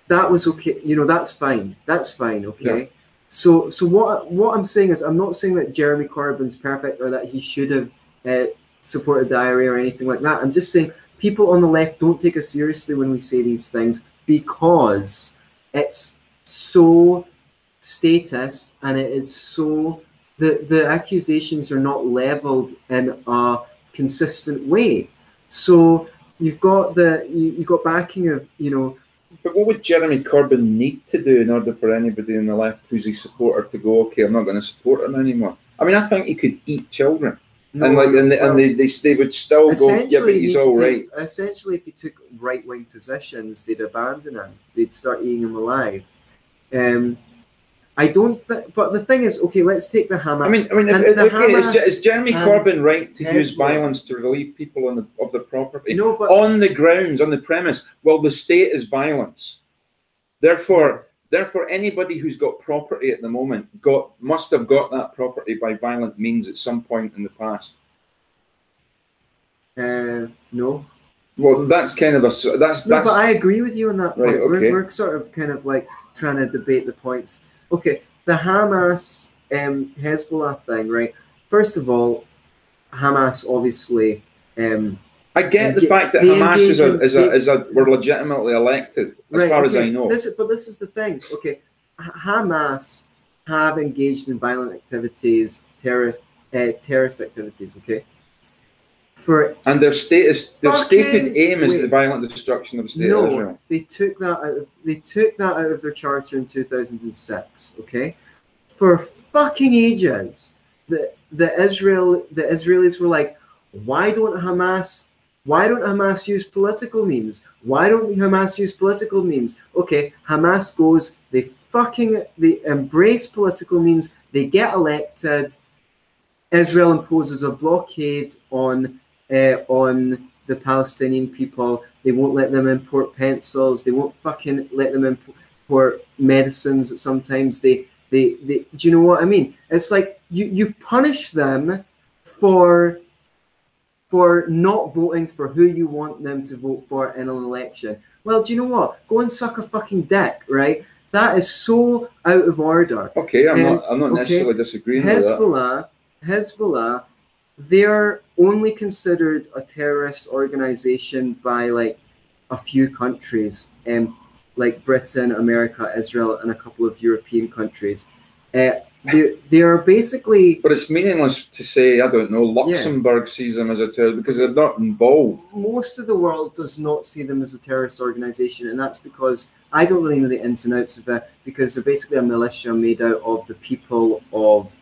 that was okay. You know, that's fine. That's fine. Okay. Yeah. So, so what what I'm saying is, I'm not saying that Jeremy Corbyn's perfect or that he should have uh, supported the IRA or anything like that. I'm just saying people on the left don't take us seriously when we say these things because it's so statist and it is so the the accusations are not leveled in a consistent way. So you've got the you, you've got backing of you know but what would Jeremy Corbyn need to do in order for anybody on the left who's a supporter to go, okay, I'm not going to support him anymore? I mean, I think he could eat children. No, and like, and, they, well, and they, they, they would still go, yeah, but he's all right. Take, essentially, if he took right wing positions, they'd abandon him. They'd start eating him alive. Um, I don't think, but the thing is, okay, let's take the hammer. I mean, I mean, if, okay, is, is, Jeremy Corbyn right to use violence to relieve people on the, of the property no, but, on the grounds, on the premise? Well, the state is violence. Therefore, therefore, anybody who's got property at the moment got must have got that property by violent means at some point in the past. Uh, no. Well, that's kind of a that's. No, that's, but I agree with you on that. Right, point. Okay. We're, we're sort of kind of like trying to debate the points okay, the Hamas um, Hezbollah thing, right? First of all, Hamas obviously. Um, I get the fact that Hamas is a, is a, is a were legitimately elected, as right, far okay. as I know. This, but this is the thing. Okay, Hamas have engaged in violent activities, terrorist uh, terrorist activities. Okay, for and their status, their stated aim is wait, the violent destruction of the state no, of Israel. They took that out of they took that out of their charter in 2006. Okay, for fucking ages, the the Israel the Israelis were like, why don't Hamas why don't Hamas use political means? Why don't Hamas use political means? Okay, Hamas goes, they fucking they embrace political means, they get elected. Israel imposes a blockade on uh, on the Palestinian people. They won't let them import pencils. They won't fucking let them import medicines. Sometimes they, they, they. Do you know what I mean? It's like you you punish them for for not voting for who you want them to vote for in an election. Well, do you know what? Go and suck a fucking dick, right? That is so out of order. Okay, I'm um, not. I'm not necessarily disagreeing Hezbollah, with that. Hezbollah they're only considered a terrorist organization by like a few countries, um, like Britain, America, Israel, and a couple of European countries. Uh, they they are basically. But it's meaningless to say I don't know. Luxembourg yeah. sees them as a terrorist because they're not involved. Most of the world does not see them as a terrorist organization, and that's because I don't really know the ins and outs of it because they're basically a militia made out of the people of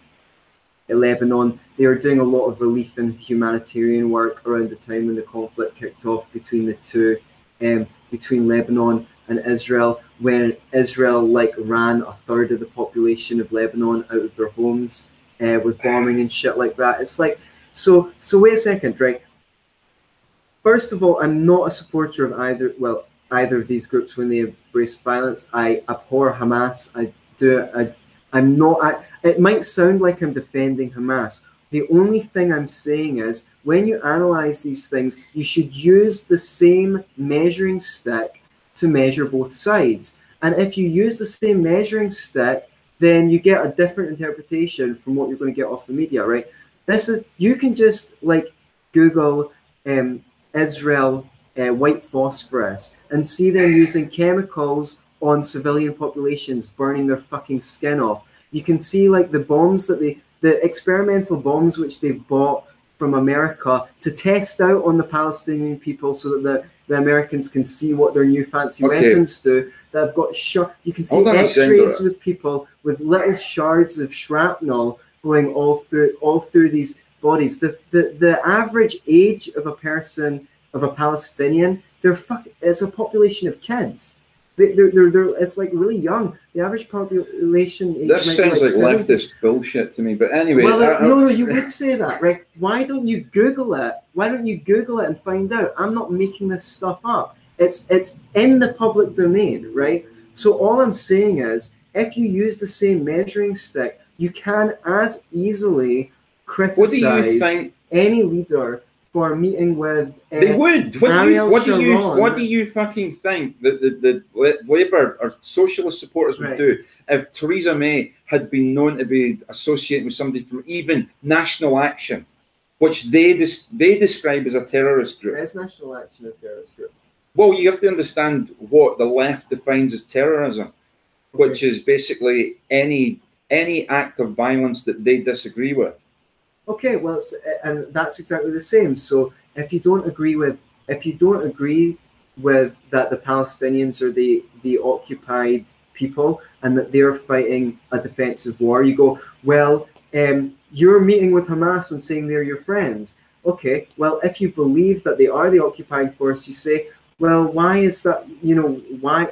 Lebanon. They were doing a lot of relief and humanitarian work around the time when the conflict kicked off between the two, um, between Lebanon and Israel, when Israel like ran a third of the population of Lebanon out of their homes uh, with bombing and shit like that. It's like so. So wait a second, right? First of all, I'm not a supporter of either. Well, either of these groups when they embrace violence. I abhor Hamas. I do. I I'm not. I, it might sound like I'm defending Hamas. The only thing I'm saying is when you analyze these things, you should use the same measuring stick to measure both sides. And if you use the same measuring stick, then you get a different interpretation from what you're going to get off the media, right? This is you can just like Google um, Israel uh, white phosphorus and see them using chemicals on civilian populations, burning their fucking skin off. You can see like the bombs that they, the experimental bombs which they've bought from America to test out on the Palestinian people so that the, the Americans can see what their new fancy Okay. weapons do. That have got shot. You can see X-rays with people with little shards of shrapnel going all through all through these bodies. The the, the average age of a person of a Palestinian, they're fuck. It's a population of kids. They, they're, they're, they're, it's like really young. The average population age be sounds like 70. leftist bullshit to me. But anyway, Well, I- I- no, no, you would say that, right? Why don't you Google it? Why don't you Google it and find out? I'm not making this stuff up. It's it's in the public domain, right? So all I'm saying is, if you use the same measuring stick, you can as easily what do you criticize think? any leader for meeting with. Uh, They would. What do you? What do you? What do you fucking think that the, the, the Labour or socialist supporters would Right. do if Theresa May had been known to be associated with somebody from even National Action, which they dis- they describe as a terrorist group? Is National Action a terrorist group? Well, you have to understand what the left defines as terrorism, which is basically any any act of violence that they disagree with. Okay, well, and that's exactly the same. So if you don't agree with, if you don't agree with that the Palestinians are the the occupied people and that they're fighting a defensive war, you go, well, um, you're meeting with Hamas and saying they're your friends. Okay, well, if you believe that they are the occupying force, you say, well, why is that? You know, why?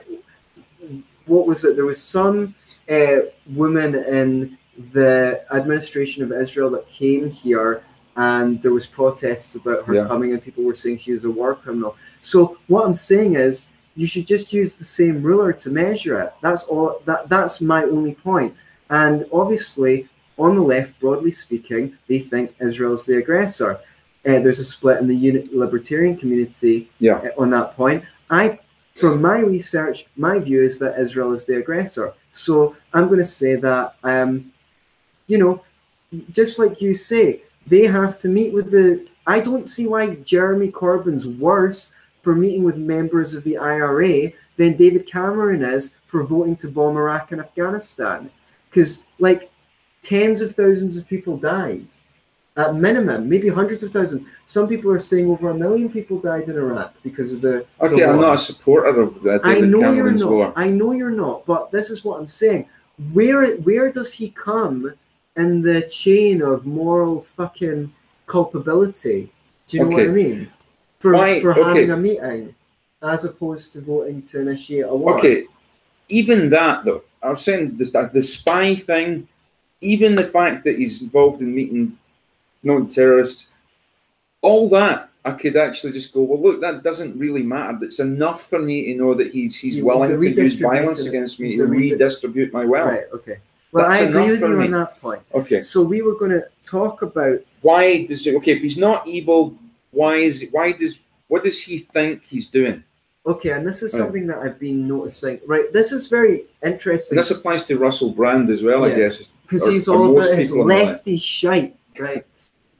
What was it? There was some uh, woman in the administration of Israel that came here and there was protests about her Yeah. coming and people were saying she was a war criminal. So what I'm saying is you should just use the same ruler to measure it. That's all that that's my only point. And obviously on the left, broadly speaking, they think Israel's the aggressor. Uh, there's a split in the unit libertarian community Yeah. uh, on that point. I from my research, my view is that Israel is the aggressor. So I'm going to say that, um, you know, just like you say, they have to meet with the. I don't see why Jeremy Corbyn's worse for meeting with members of the IRA than David Cameron is for voting to bomb Iraq and Afghanistan. Because, like, tens of thousands of people died. At minimum, maybe hundreds of thousands. Some people are saying over a million people died in Iraq because of the Okay, I'm not a supporter of uh, I know Cameron's you're war. not. I know you're not. But this is what I'm saying. Where where does he come in the chain of moral fucking culpability? Do you know what I mean? For Why- for okay. having a meeting, as opposed to voting to initiate a war. Okay, even that though, I was saying the, the spy thing, even the fact that he's involved in meeting known terrorists, all that I could actually just go, well, look, that doesn't really matter. It's enough for me to know that he's he's willing to use violence against me to redistribute my wealth. Right. Okay. Well, That's I agree with you me. on that point. Okay, So we were going to talk about why does he, okay if he's not evil, why is why does what does he think he's doing? okay, and this is something that I've been noticing. Right. This is very interesting. And this applies to Russell Brand as well, I Yeah. guess. because he's all about his people on the left. lefty shite, right?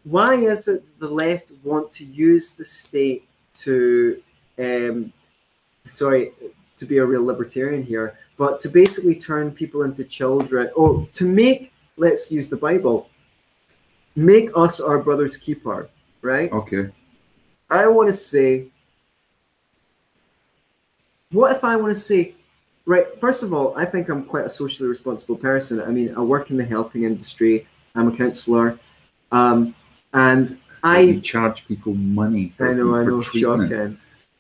Why is it the left want to use the state to, um, sorry, to be a real libertarian here, but to basically turn people into children, or to make, let's use the Bible, make us our brother's keeper, right? Okay. I want to say, what if I want to say, right? First of all, I think I'm quite a socially responsible person. I mean, I work in the helping industry. I'm a counsellor, um, and you I charge people money for, I know I know shocking.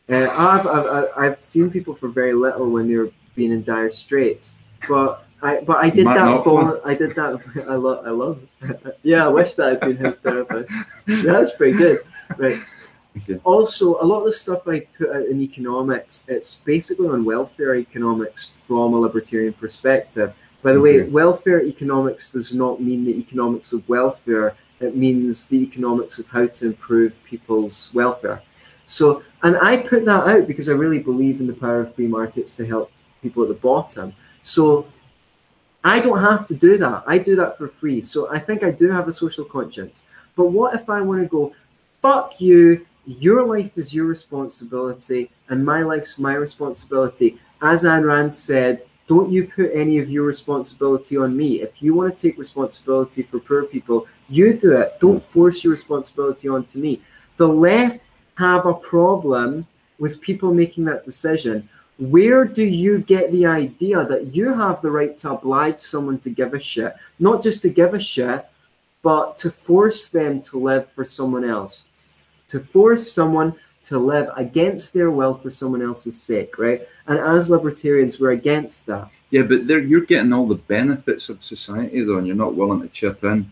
Uh, I've, I've I've- seen people for very little when they're being in dire straits, but. I, but I did that. Vol- I did that. I love. I love. yeah, I wish that I'd been his therapist. Yeah, that's pretty good. Right. Okay. Also, a lot of the stuff I put out in economics, it's basically on welfare economics from a libertarian perspective. By the way, welfare economics does not mean the economics of welfare. It means the economics of how to improve people's welfare. So, and I put that out because I really believe in the power of free markets to help people at the bottom. So I don't have to do that. I do that for free. So I think I do have a social conscience. But what if I want to go, fuck you, your life is your responsibility, and my life's my responsibility. As Ayn Rand said, don't you put any of your responsibility on me. If you want to take responsibility for poor people, you do it. Don't force your responsibility onto me. The left have a problem with people making that decision. Where do you get the idea that you have the right to oblige someone to give a shit? Not just to give a shit, but to force them to live for someone else. To force someone to live against their will for someone else's sake, right? And as libertarians, we're against that. Yeah, but you're getting all the benefits of society, though, and you're not willing to chip in.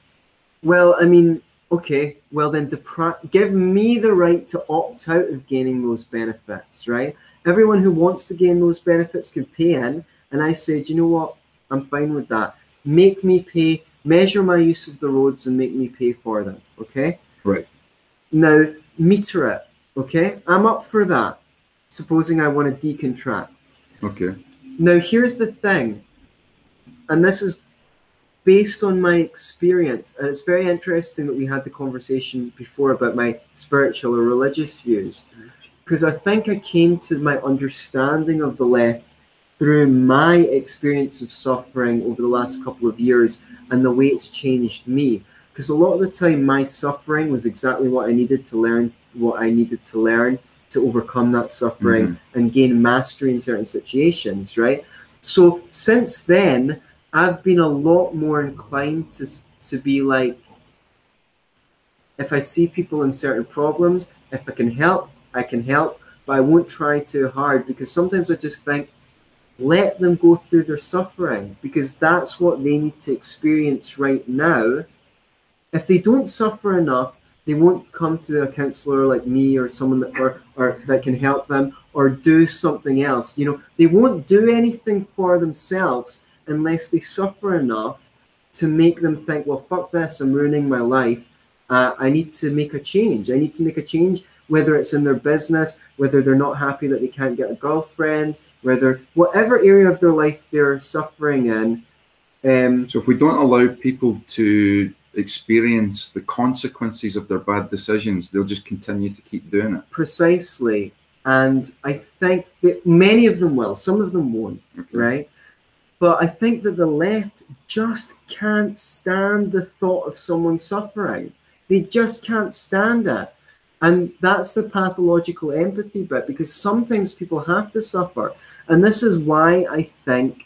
Well, I mean, okay, well then depri- give me the right to opt out of gaining those benefits, right? Everyone who wants to gain those benefits can pay in, and I said, you know what, I'm fine with that. Make me pay, measure my use of the roads, and make me pay for them, okay? Right. Now meter it, okay? I'm up for that. Supposing I want to decontract. Okay. Now here's the thing, and this is based on my experience, and it's very interesting that we had the conversation before about my spiritual or religious views, because I think I came to my understanding of the left through my experience of suffering over the last couple of years and the way it's changed me. Because a lot of the time, my suffering was exactly what I needed to learn, what I needed to learn to overcome that suffering mm-hmm. and gain mastery in certain situations, right? So since then, I've been a lot more inclined to to be like, if I see people in certain problems, if I can help, I can help, but I won't try too hard because sometimes I just think, let them go through their suffering because that's what they need to experience right now. If they don't suffer enough, they won't come to a counselor like me or someone that or, or that can help them or do something else. You know, they won't do anything for themselves unless they suffer enough to make them think, well, fuck this, I'm ruining my life. Uh, I need to make a change. I need to make a change, whether it's in their business, whether they're not happy that they can't get a girlfriend, whether whatever area of their life they're suffering in. Um, so if we don't allow people to experience the consequences of their bad decisions, they'll just continue to keep doing it. Precisely. And I think that many of them will, some of them won't, okay. right? But I think that the left just can't stand the thought of someone suffering. They just can't stand it. And that's the pathological empathy bit because sometimes people have to suffer. And this is why I think,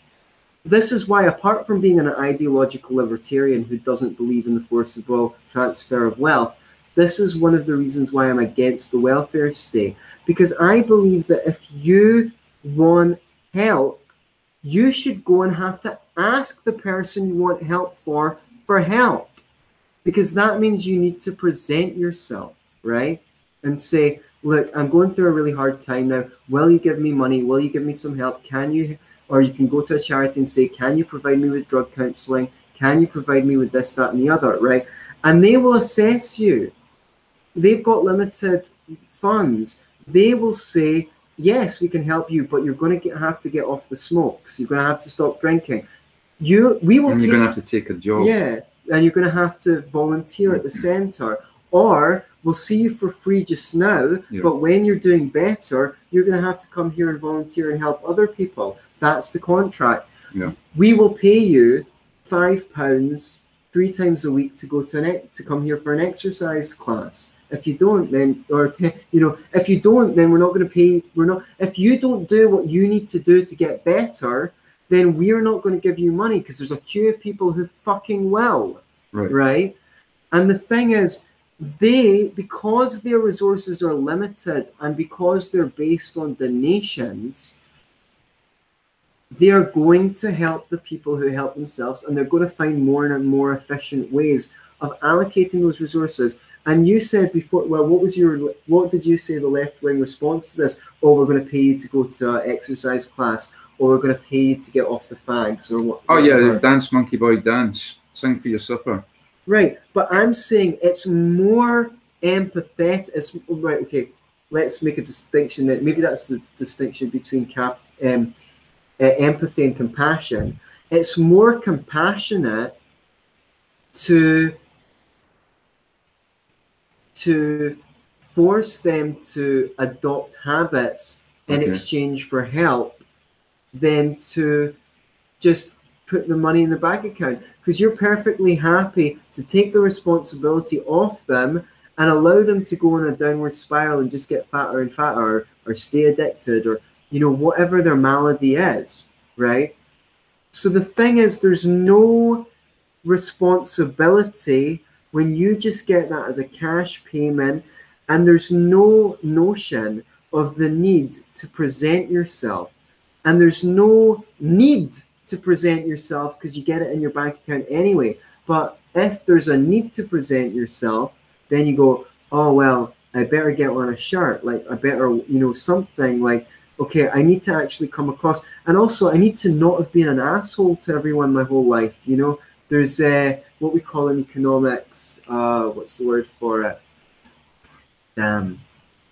this is why, apart from being an ideological libertarian who doesn't believe in the forcible transfer of wealth, this is one of the reasons why I'm against the welfare state. Because I believe that if you want help, you should go and have to ask the person you want help for for help. Because that means you need to present yourself right? And say look i'm going through a really hard time now. Will you give me money? Will you give me some help? Can you or you can go to a charity and say can you provide me with drug counseling? Can you provide me with this that and the other? Right? And they will assess you. They've got limited funds. They will say yes, we can help you, but you're going to get, have to get off the smokes. You're going to have to stop drinking. You, we will. And you're going to have to take a job. Yeah, and you're going to have to volunteer at the mm-hmm. centre, or we'll see you for free just now. Yeah. But when you're doing better, you're going to have to come here and volunteer and help other people. That's the contract. Yeah. We will pay you five pounds three times a week to go to an to come here for an exercise class if you don't, then or you know, if you don't, then we're not going to pay. We're not. If you don't do what you need to do to get better, then we're not going to give you money because there's a queue of people who fucking will. Right. Right. And the thing is, they because their resources are limited and because they're based on donations they are going to help the people who help themselves and they're going to find more and more efficient ways of allocating those resources and you said before, well, what was your, what did you say the left wing response to this? Oh, we're going to pay you to go to exercise class, or we're going to pay you to get off the fags, or what? Oh yeah, dance, monkey boy, dance, sing for your supper. Right, but I'm saying it's more empathetic. It's right. Okay, let's make a distinction. That maybe that's the distinction between cap. Um, uh, empathy and compassion. It's more compassionate to to force them to adopt habits in Okay. exchange for help than to just put the money in the bank account because you're perfectly happy to take the responsibility off them and allow them to go on a downward spiral and just get fatter and fatter or stay addicted or you know whatever their malady is right so the thing is there's no responsibility when you just get that as a cash payment and there's no notion of the need to present yourself and there's no need to present yourself because you get it in your bank account anyway. But if there's a need to present yourself then you go oh well i better get on a shirt. Like i better you know something like okay i need to actually come across. And also i need to not have been an asshole to everyone my whole life you know? There's uh, what we call in economics uh, what's the word for it damn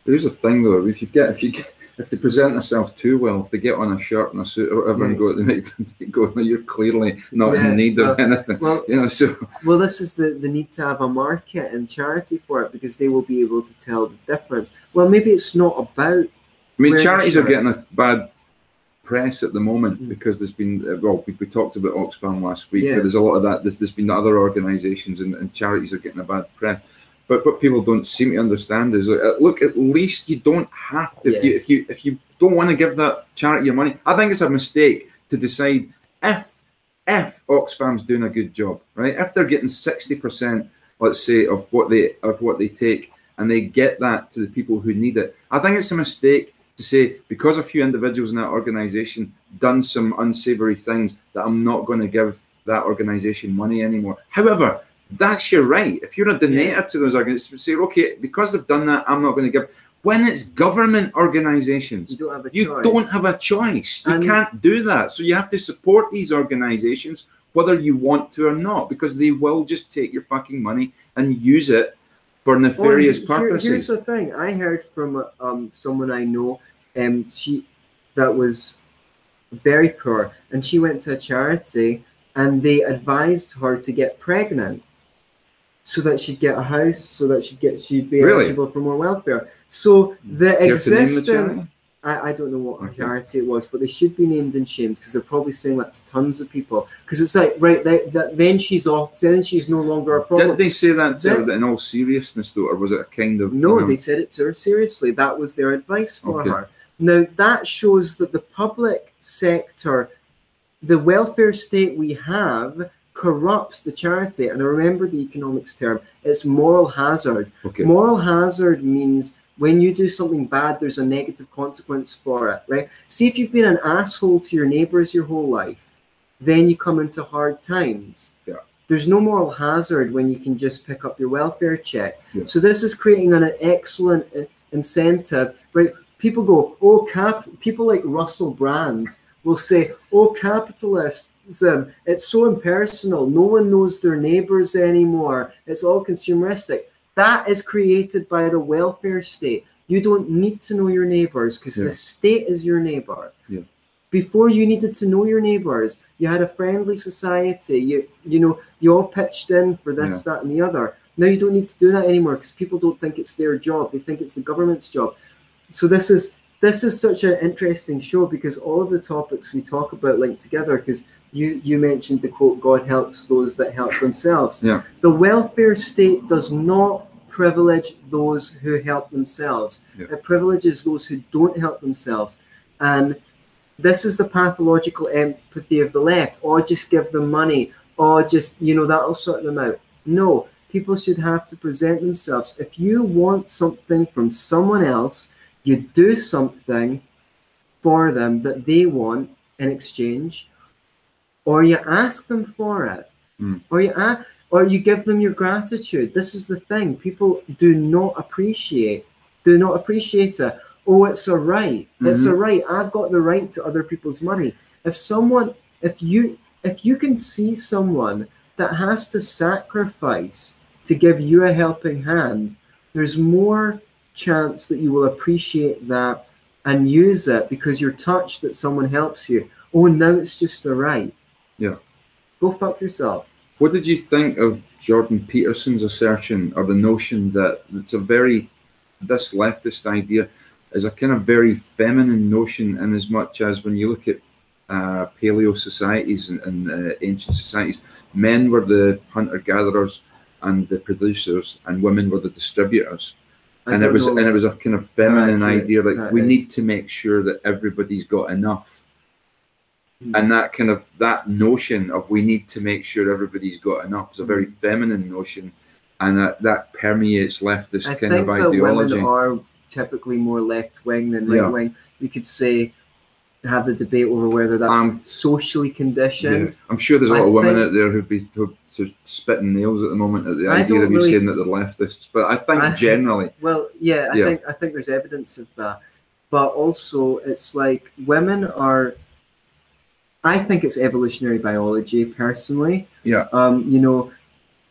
Here's the thing though, if you get if you get if they present themselves too well, if they get on a shirt and a suit or whatever and go, they make they go, no, you're clearly not Yeah, in need of anything. well You know, so Well, this is the, the need to have a market and charity for it because they will be able to tell the difference. Well, maybe it's not about. I mean, charities are getting a bad press at the moment Mm. because there's been uh, well, we, we talked about Oxfam last week, Yeah. but there's a lot of that. There's, there's been other organisations and, and charities are getting a bad press. But what people don't seem to understand is uh, look, at least you don't have to. If you if you if you don't want to give that charity your money, I think it's a mistake to decide if if Oxfam's doing a good job, right? If they're getting sixty percent, let's say, of what they of what they take, and they get that to the people who need it, I think it's a mistake to say because a few individuals in that organisation done some unsavoury things that I'm not going to give that organisation money anymore. However, that's your right. If you're a donator to those organisations, say, okay, because they've done that, I'm not going to give. When it's government organisations, You don't have a you choice. don't have a choice. You can't do that. So you have to support these organizations whether you want to or not, because they will just take your fucking money and use it for Well, nefarious he- here- purposes. here's the thing. I heard from um, someone I know, um, she that was very poor, and she went to a charity, and they advised her to get pregnant, so that she'd get a house, so that she'd get she'd be Really? eligible for more welfare. So the Care to name the existing charity? I, I don't know what Okay. charity it was, but they should be named and shamed because they're probably saying that to tons of people. Because it's like, right, that, that, then she's off, then she's no longer a problem. Did they say that to her in all seriousness, though, or was it a kind of no, you know, they said it to her seriously. That was their advice for Okay. her. Now, that shows that the public sector, the welfare state we have, corrupts the charity. And I remember the economics term, it's moral hazard. okay? Moral hazard means when you do something bad, there's a negative consequence for it, right? See, if you've been an asshole to your neighbors your whole life, then you come into hard times. Yeah. There's no moral hazard when you can just pick up your welfare check. Yeah. So this is creating an excellent uh, incentive, right? People go, oh, cap. People like Russell Brand will say, oh, capitalism, it's so impersonal. No one knows their neighbors anymore. It's all consumeristic. That is created by the welfare state. You don't need to know your neighbors because Yeah. the state is your neighbor. Yeah. Before you needed to know your neighbors, you had a friendly society. You you know you all pitched in for this, that, and the other. Now you don't need to do that anymore because people don't think it's their job. They think it's the government's job. So this is this is such an interesting show because all of the topics we talk about link together. Because you you mentioned the quote, "God helps those that help themselves." Yeah. The welfare state does not privilege those who help themselves. Yeah. It privileges those who don't help themselves, and this is the pathological empathy of the left. Or just give them money, or just you know that'll sort them out. No, people should have to present themselves. If you want something from someone else, you do something for them that they want in exchange, or you ask them for it, Mm. or you a- or you give them your gratitude. This is the thing: people do not appreciate, do not appreciate it. Oh, it's a right. It's mm-hmm. a right. I've got the right to other people's money. If someone, if you, if you can see someone that has to sacrifice to give you a helping hand, there's more chance that you will appreciate that and use it because you're touched that someone helps you. oh, now it's just a right. Yeah. Go fuck yourself. What did you think of Jordan Peterson's assertion or the notion that it's a very, this leftist idea is a kind of very feminine notion in as much as when you look at uh, paleo societies and, and uh, ancient societies, men were the hunter gatherers and the producers, and women were the distributors. I and it was know. and it was a kind of feminine idea like we is. need to make sure that everybody's got enough. And that kind of that notion of we need to make sure everybody's got enough is a very feminine notion and that, that permeates leftist I kind think of ideology women are typically more left wing than right wing. We could say have the debate over whether that's Um, socially conditioned. Yeah. i'm sure there's a lot of women out there who'd be who'd, who'd spitting nails at the moment at the I idea of you really- saying that they're leftists but i think I- generally Well, yeah, I Yeah. think I think there's evidence of that, but also it's like women are. I think it's evolutionary biology, personally. Yeah. Um, you know,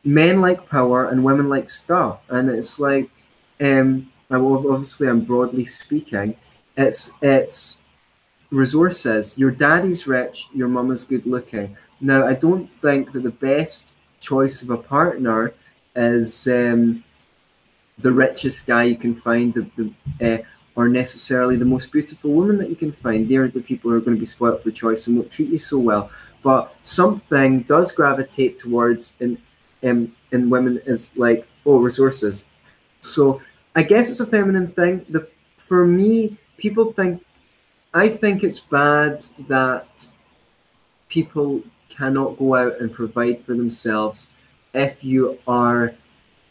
men like power and women like stuff, and it's like, um, I obviously I'm broadly speaking, it's it's resources. Your daddy's rich, your mama's good looking. Now, I don't think that the best choice of a partner is. Um, the richest guy you can find, the, the uh, or necessarily the most beautiful woman that you can find. They're the people who are going to be spoilt for choice and won't treat you so well. But something does gravitate towards in in, in women is like oh resources. So I guess it's a feminine thing. The for me, people think I think it's bad that people cannot go out and provide for themselves if you are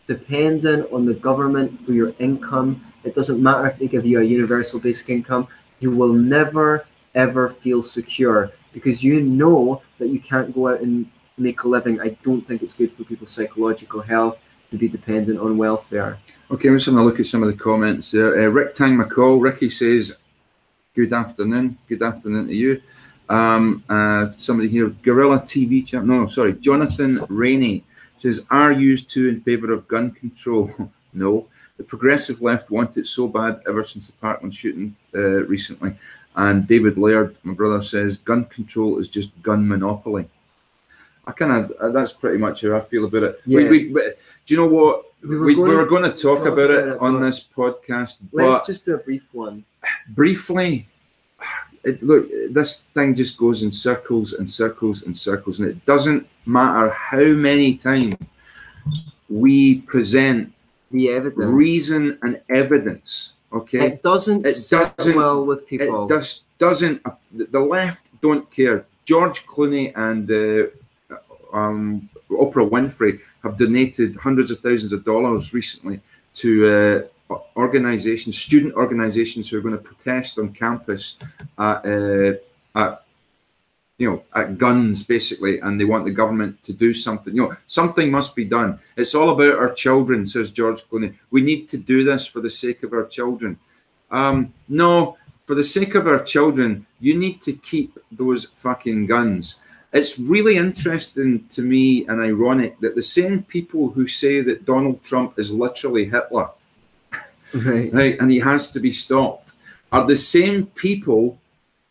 dependent on the government for your income. It doesn't matter if they give you a universal basic income, you will never ever feel secure because you know that you can't go out and make a living. I don't think it's good for people's psychological health to be dependent on welfare. Okay, I'm just having a look at some of the comments there. Uh, Rick Tang McCall, Ricky says, Good afternoon. Good afternoon to you. Um, uh, somebody here, Gorilla TV champ. No, sorry, Jonathan Rainey says, Are you two in favour of gun control? no. The progressive left want it so bad ever since the Parkland shooting uh, recently. And David Laird, my brother, says, Gun control is just gun monopoly. I kind of, uh, that's pretty much how I feel about it. We- Yeah. we- do you know what? We We were we, going were going to talk, talk about, about it on this podcast, Let's just do a brief one. briefly, it, look, this thing just goes in circles and circles and circles, and it doesn't matter how many times we present The evidence. reason and evidence. Okay, It doesn't It doesn't- well with people. it just doesn't. uh, The left don't care. George Clooney and uh, um, Oprah Winfrey have donated hundreds of thousands of dollars recently to uh, organizations, student organizations who are going to protest on campus at, uh, at you know at guns basically, and they want the government to do something. You know, something must be done. It's all about our children, says George Clooney. We need to do this for the sake of our children. Um, no, for the sake of our children, you need to keep those fucking guns. It's really interesting to me and ironic that the same people who say that Donald Trump is literally Hitler, right. right, and he has to be stopped, are the same people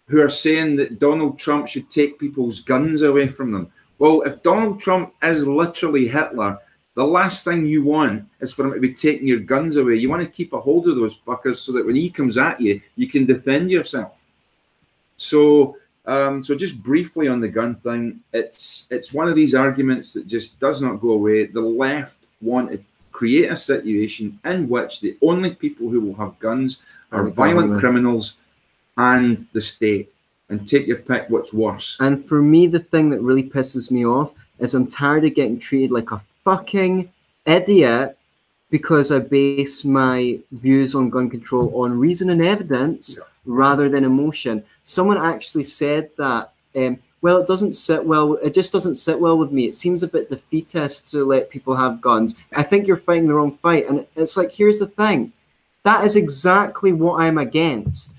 who are saying that Donald Trump should take people's guns away from them. Well, if Donald Trump is literally Hitler, the last thing you want is for him to be taking your guns away. You want to keep a hold of those fuckers so that when he comes at you, you can defend yourself. So, um, so just briefly on the gun thing, it's it's one of these arguments that just does not go away. The left want to create a situation in which the only people who will have guns are violent criminals and the state. And take your pick, what's worse? And for me, the thing that really pisses me off is I'm tired of getting treated like a fucking idiot because I base my views on gun control on reason and evidence Yeah. rather than emotion. Someone actually said that. Um, well, it doesn't sit well. It just doesn't sit well with me. It seems a bit defeatist to let people have guns. I think you're fighting the wrong fight. And it's like, here's the thing. That is exactly what I'm against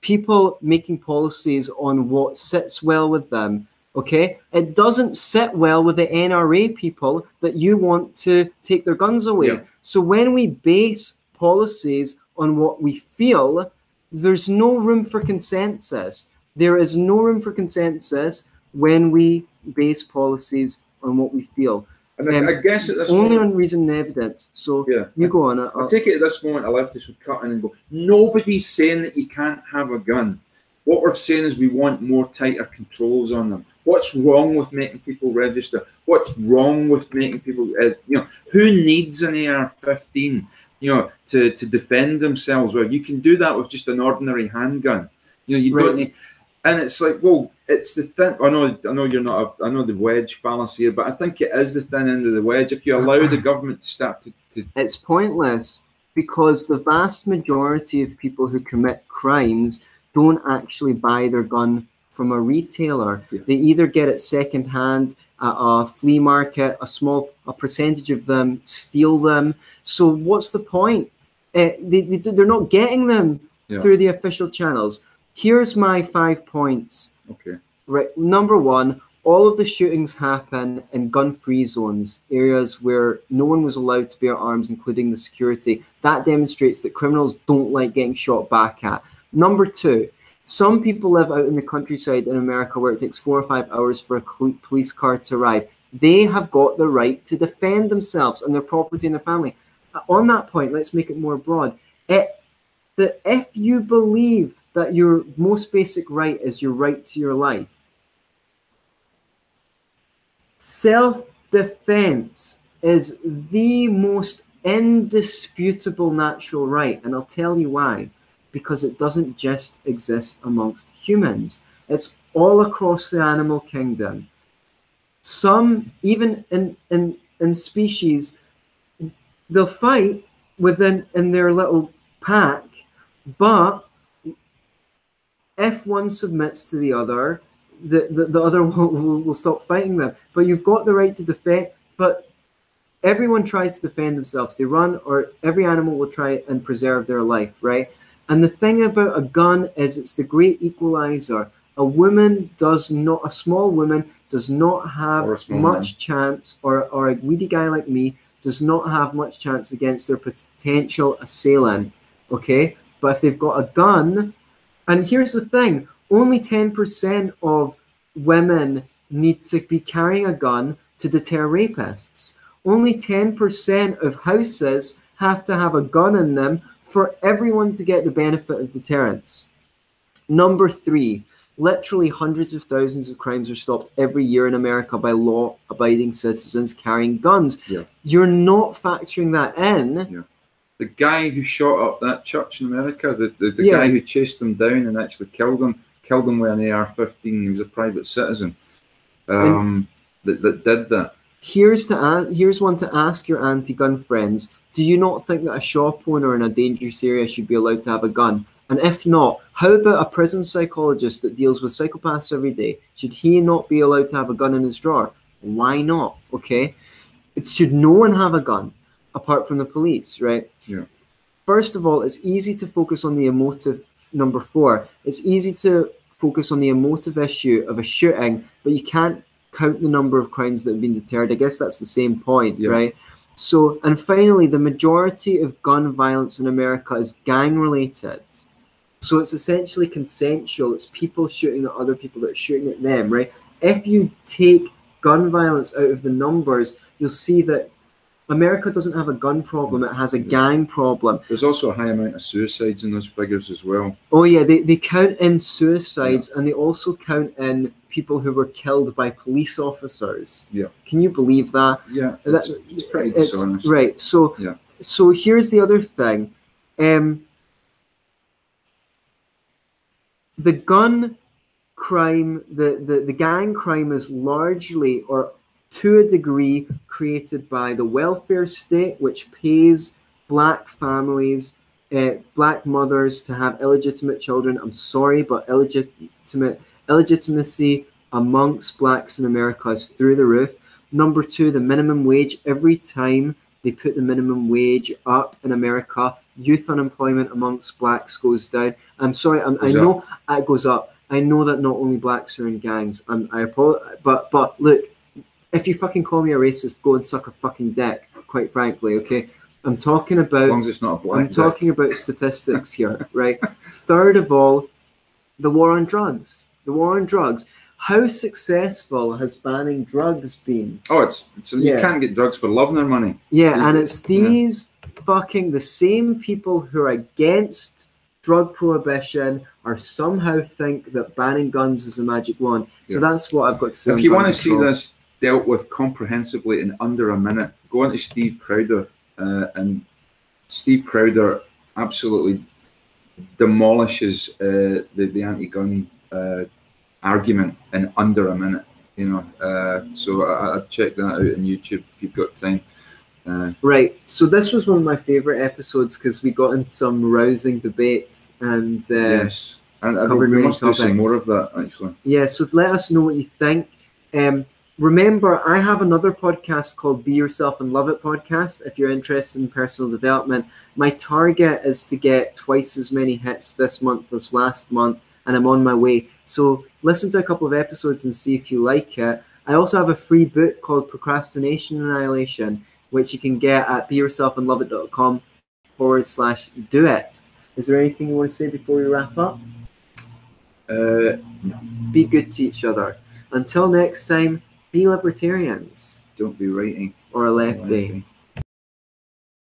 people making policies on what sits well with them. Okay, it doesn't sit well with the NRA people that you want to take their guns away. Yeah. So when we base policies on what we feel, there's no room for consensus. There is no room for consensus when we base policies on what we feel. And I, Um, I guess at this Only moment, on reason and evidence. So yeah. you go on. uh, I take it at this moment, a leftist would cut in and go, nobody's saying that you can't have a gun. What we're saying is we want more tighter controls on them. What's wrong with making people register? What's wrong with making people, uh, you know, who needs an AR-15, you know, to, to defend themselves? Well, you can do that with just an ordinary handgun. You know, you Right. don't need, and it's like, well, it's the thin. I know, I know you're not. A, I know the wedge fallacy, here, but I think it is the thin end of the wedge. If you allow the government to start to, to it's pointless because the vast majority of people who commit crimes don't actually buy their gun from a retailer. Yeah. They either get it secondhand at a flea market, a small a percentage of them steal them. So what's the point? Uh, they, they, they're not getting them Yeah. through the official channels. Here's my five points. Okay, Right. Number one, all of the shootings happen in gun-free zones, areas where no one was allowed to bear arms, including the security. That demonstrates that criminals don't like getting shot back at. Number two, some people live out in the countryside in America where it takes four or five hours for a police car to arrive. They have got the right to defend themselves and their property and their family. Uh, On that point, let's make it more broad. It, that if you believe that your most basic right is your right to your life, self defense is the most indisputable natural right. And I'll tell you why. Because it doesn't just exist amongst humans, it's all across the animal kingdom. Some, even in, in, in species, they'll fight within in their little pack, but if one submits to the other, the, the, the other will, will, will stop fighting them. But you've got the right to defend. But everyone tries to defend themselves. They run, or every animal will try and preserve their life, right? And the thing about a gun is it's the great equalizer. A woman does not, a small woman does not have Or a small much chance, or, or a weedy guy like me does not have much chance against their potential assailant, okay? But if they've got a gun, and here's the thing only 10% of women need to be carrying a gun to deter rapists. Only 10% of houses have to have a gun in them for everyone to get the benefit of deterrence. Number three, literally hundreds of thousands of crimes are stopped every year in America by law abiding citizens carrying guns. Yeah. You're not factoring that in. The guy who shot up that church in America, the, the, the Yeah. guy who chased them down and actually killed them, killed them with an AR-15. He was a private citizen um, that, that did that. Here's to here's one to ask your anti-gun friends. Do you not think that a shop owner in a dangerous area should be allowed to have a gun? And if not, how about a prison psychologist that deals with psychopaths every day? Should he not be allowed to have a gun in his drawer? Why not? Okay. It should no one have a gun apart from the police, right? Yeah. First of all, it's easy to focus on the emotive number four. It's easy to focus on the emotive issue of a shooting, but you can't count the number of crimes that have been deterred. I guess that's the same point, Yeah. right? So, and finally, the majority of gun violence in America is gang related. So it's essentially consensual. It's people shooting at other people that are shooting at them, right? If you take gun violence out of the numbers, you'll see that America doesn't have a gun problem, it has a Yeah. gang problem. There's also a high amount of suicides in those figures as well. Oh yeah, they, they count in suicides and they also count in people who were killed by police officers. Yeah. Can you believe that? Yeah, That- it's, it's pretty It's- dishonest. right. So Yeah. so here's the other thing. Um the gun crime, the, the, the gang crime is largely or to a degree created by the welfare state, which pays black families, uh, black mothers to have illegitimate children. I'm sorry, but illegitimate illegitimacy amongst blacks in America is through the roof. Number two, the minimum wage. Every time they put the minimum wage up in America, youth unemployment amongst blacks goes down. I'm sorry, I'm, I know it goes up. I know that not only blacks are in gangs. I'm, I apologize, but but look, if you fucking call me a racist, go and suck a fucking dick. Quite frankly, okay. I'm talking about. As long as it's not a black I'm dick. talking about statistics here, right? Third of all, the war on drugs. the war on drugs. How successful has banning drugs been? Oh, it's, it's Yeah. you can't get drugs for love nor money. Yeah, Yeah. and it's these fucking the same people who are against drug prohibition are somehow think that banning guns is a magic wand. So Yeah. that's what I've got to say. If you want to see this dealt with comprehensively in under a minute, go on to Steve Crowder, uh, and Steve Crowder absolutely demolishes uh, the the anti-gun uh, argument in under a minute. You know, uh, so I, I'd check that out on YouTube if you've got time. Uh, Right. So this was one of my favorite episodes because we got into some rousing debates and uh, yes, and, and covered we must do some more of that actually. Yeah, so let us know what you think. Um, remember, I have another podcast called Be Yourself and Love It podcast. If you're interested in personal development, my target is to get twice as many hits this month as last month, and I'm on my way. So listen to a couple of episodes and see if you like it. I also have a free book called Procrastination Annihilation, which you can get at beyourselfandloveit.com forward slash do it. Is there anything you want to say before we wrap up? Uh, be good to each other. Until next time, be libertarians don't be writing. Eh? or a lefty. lefty.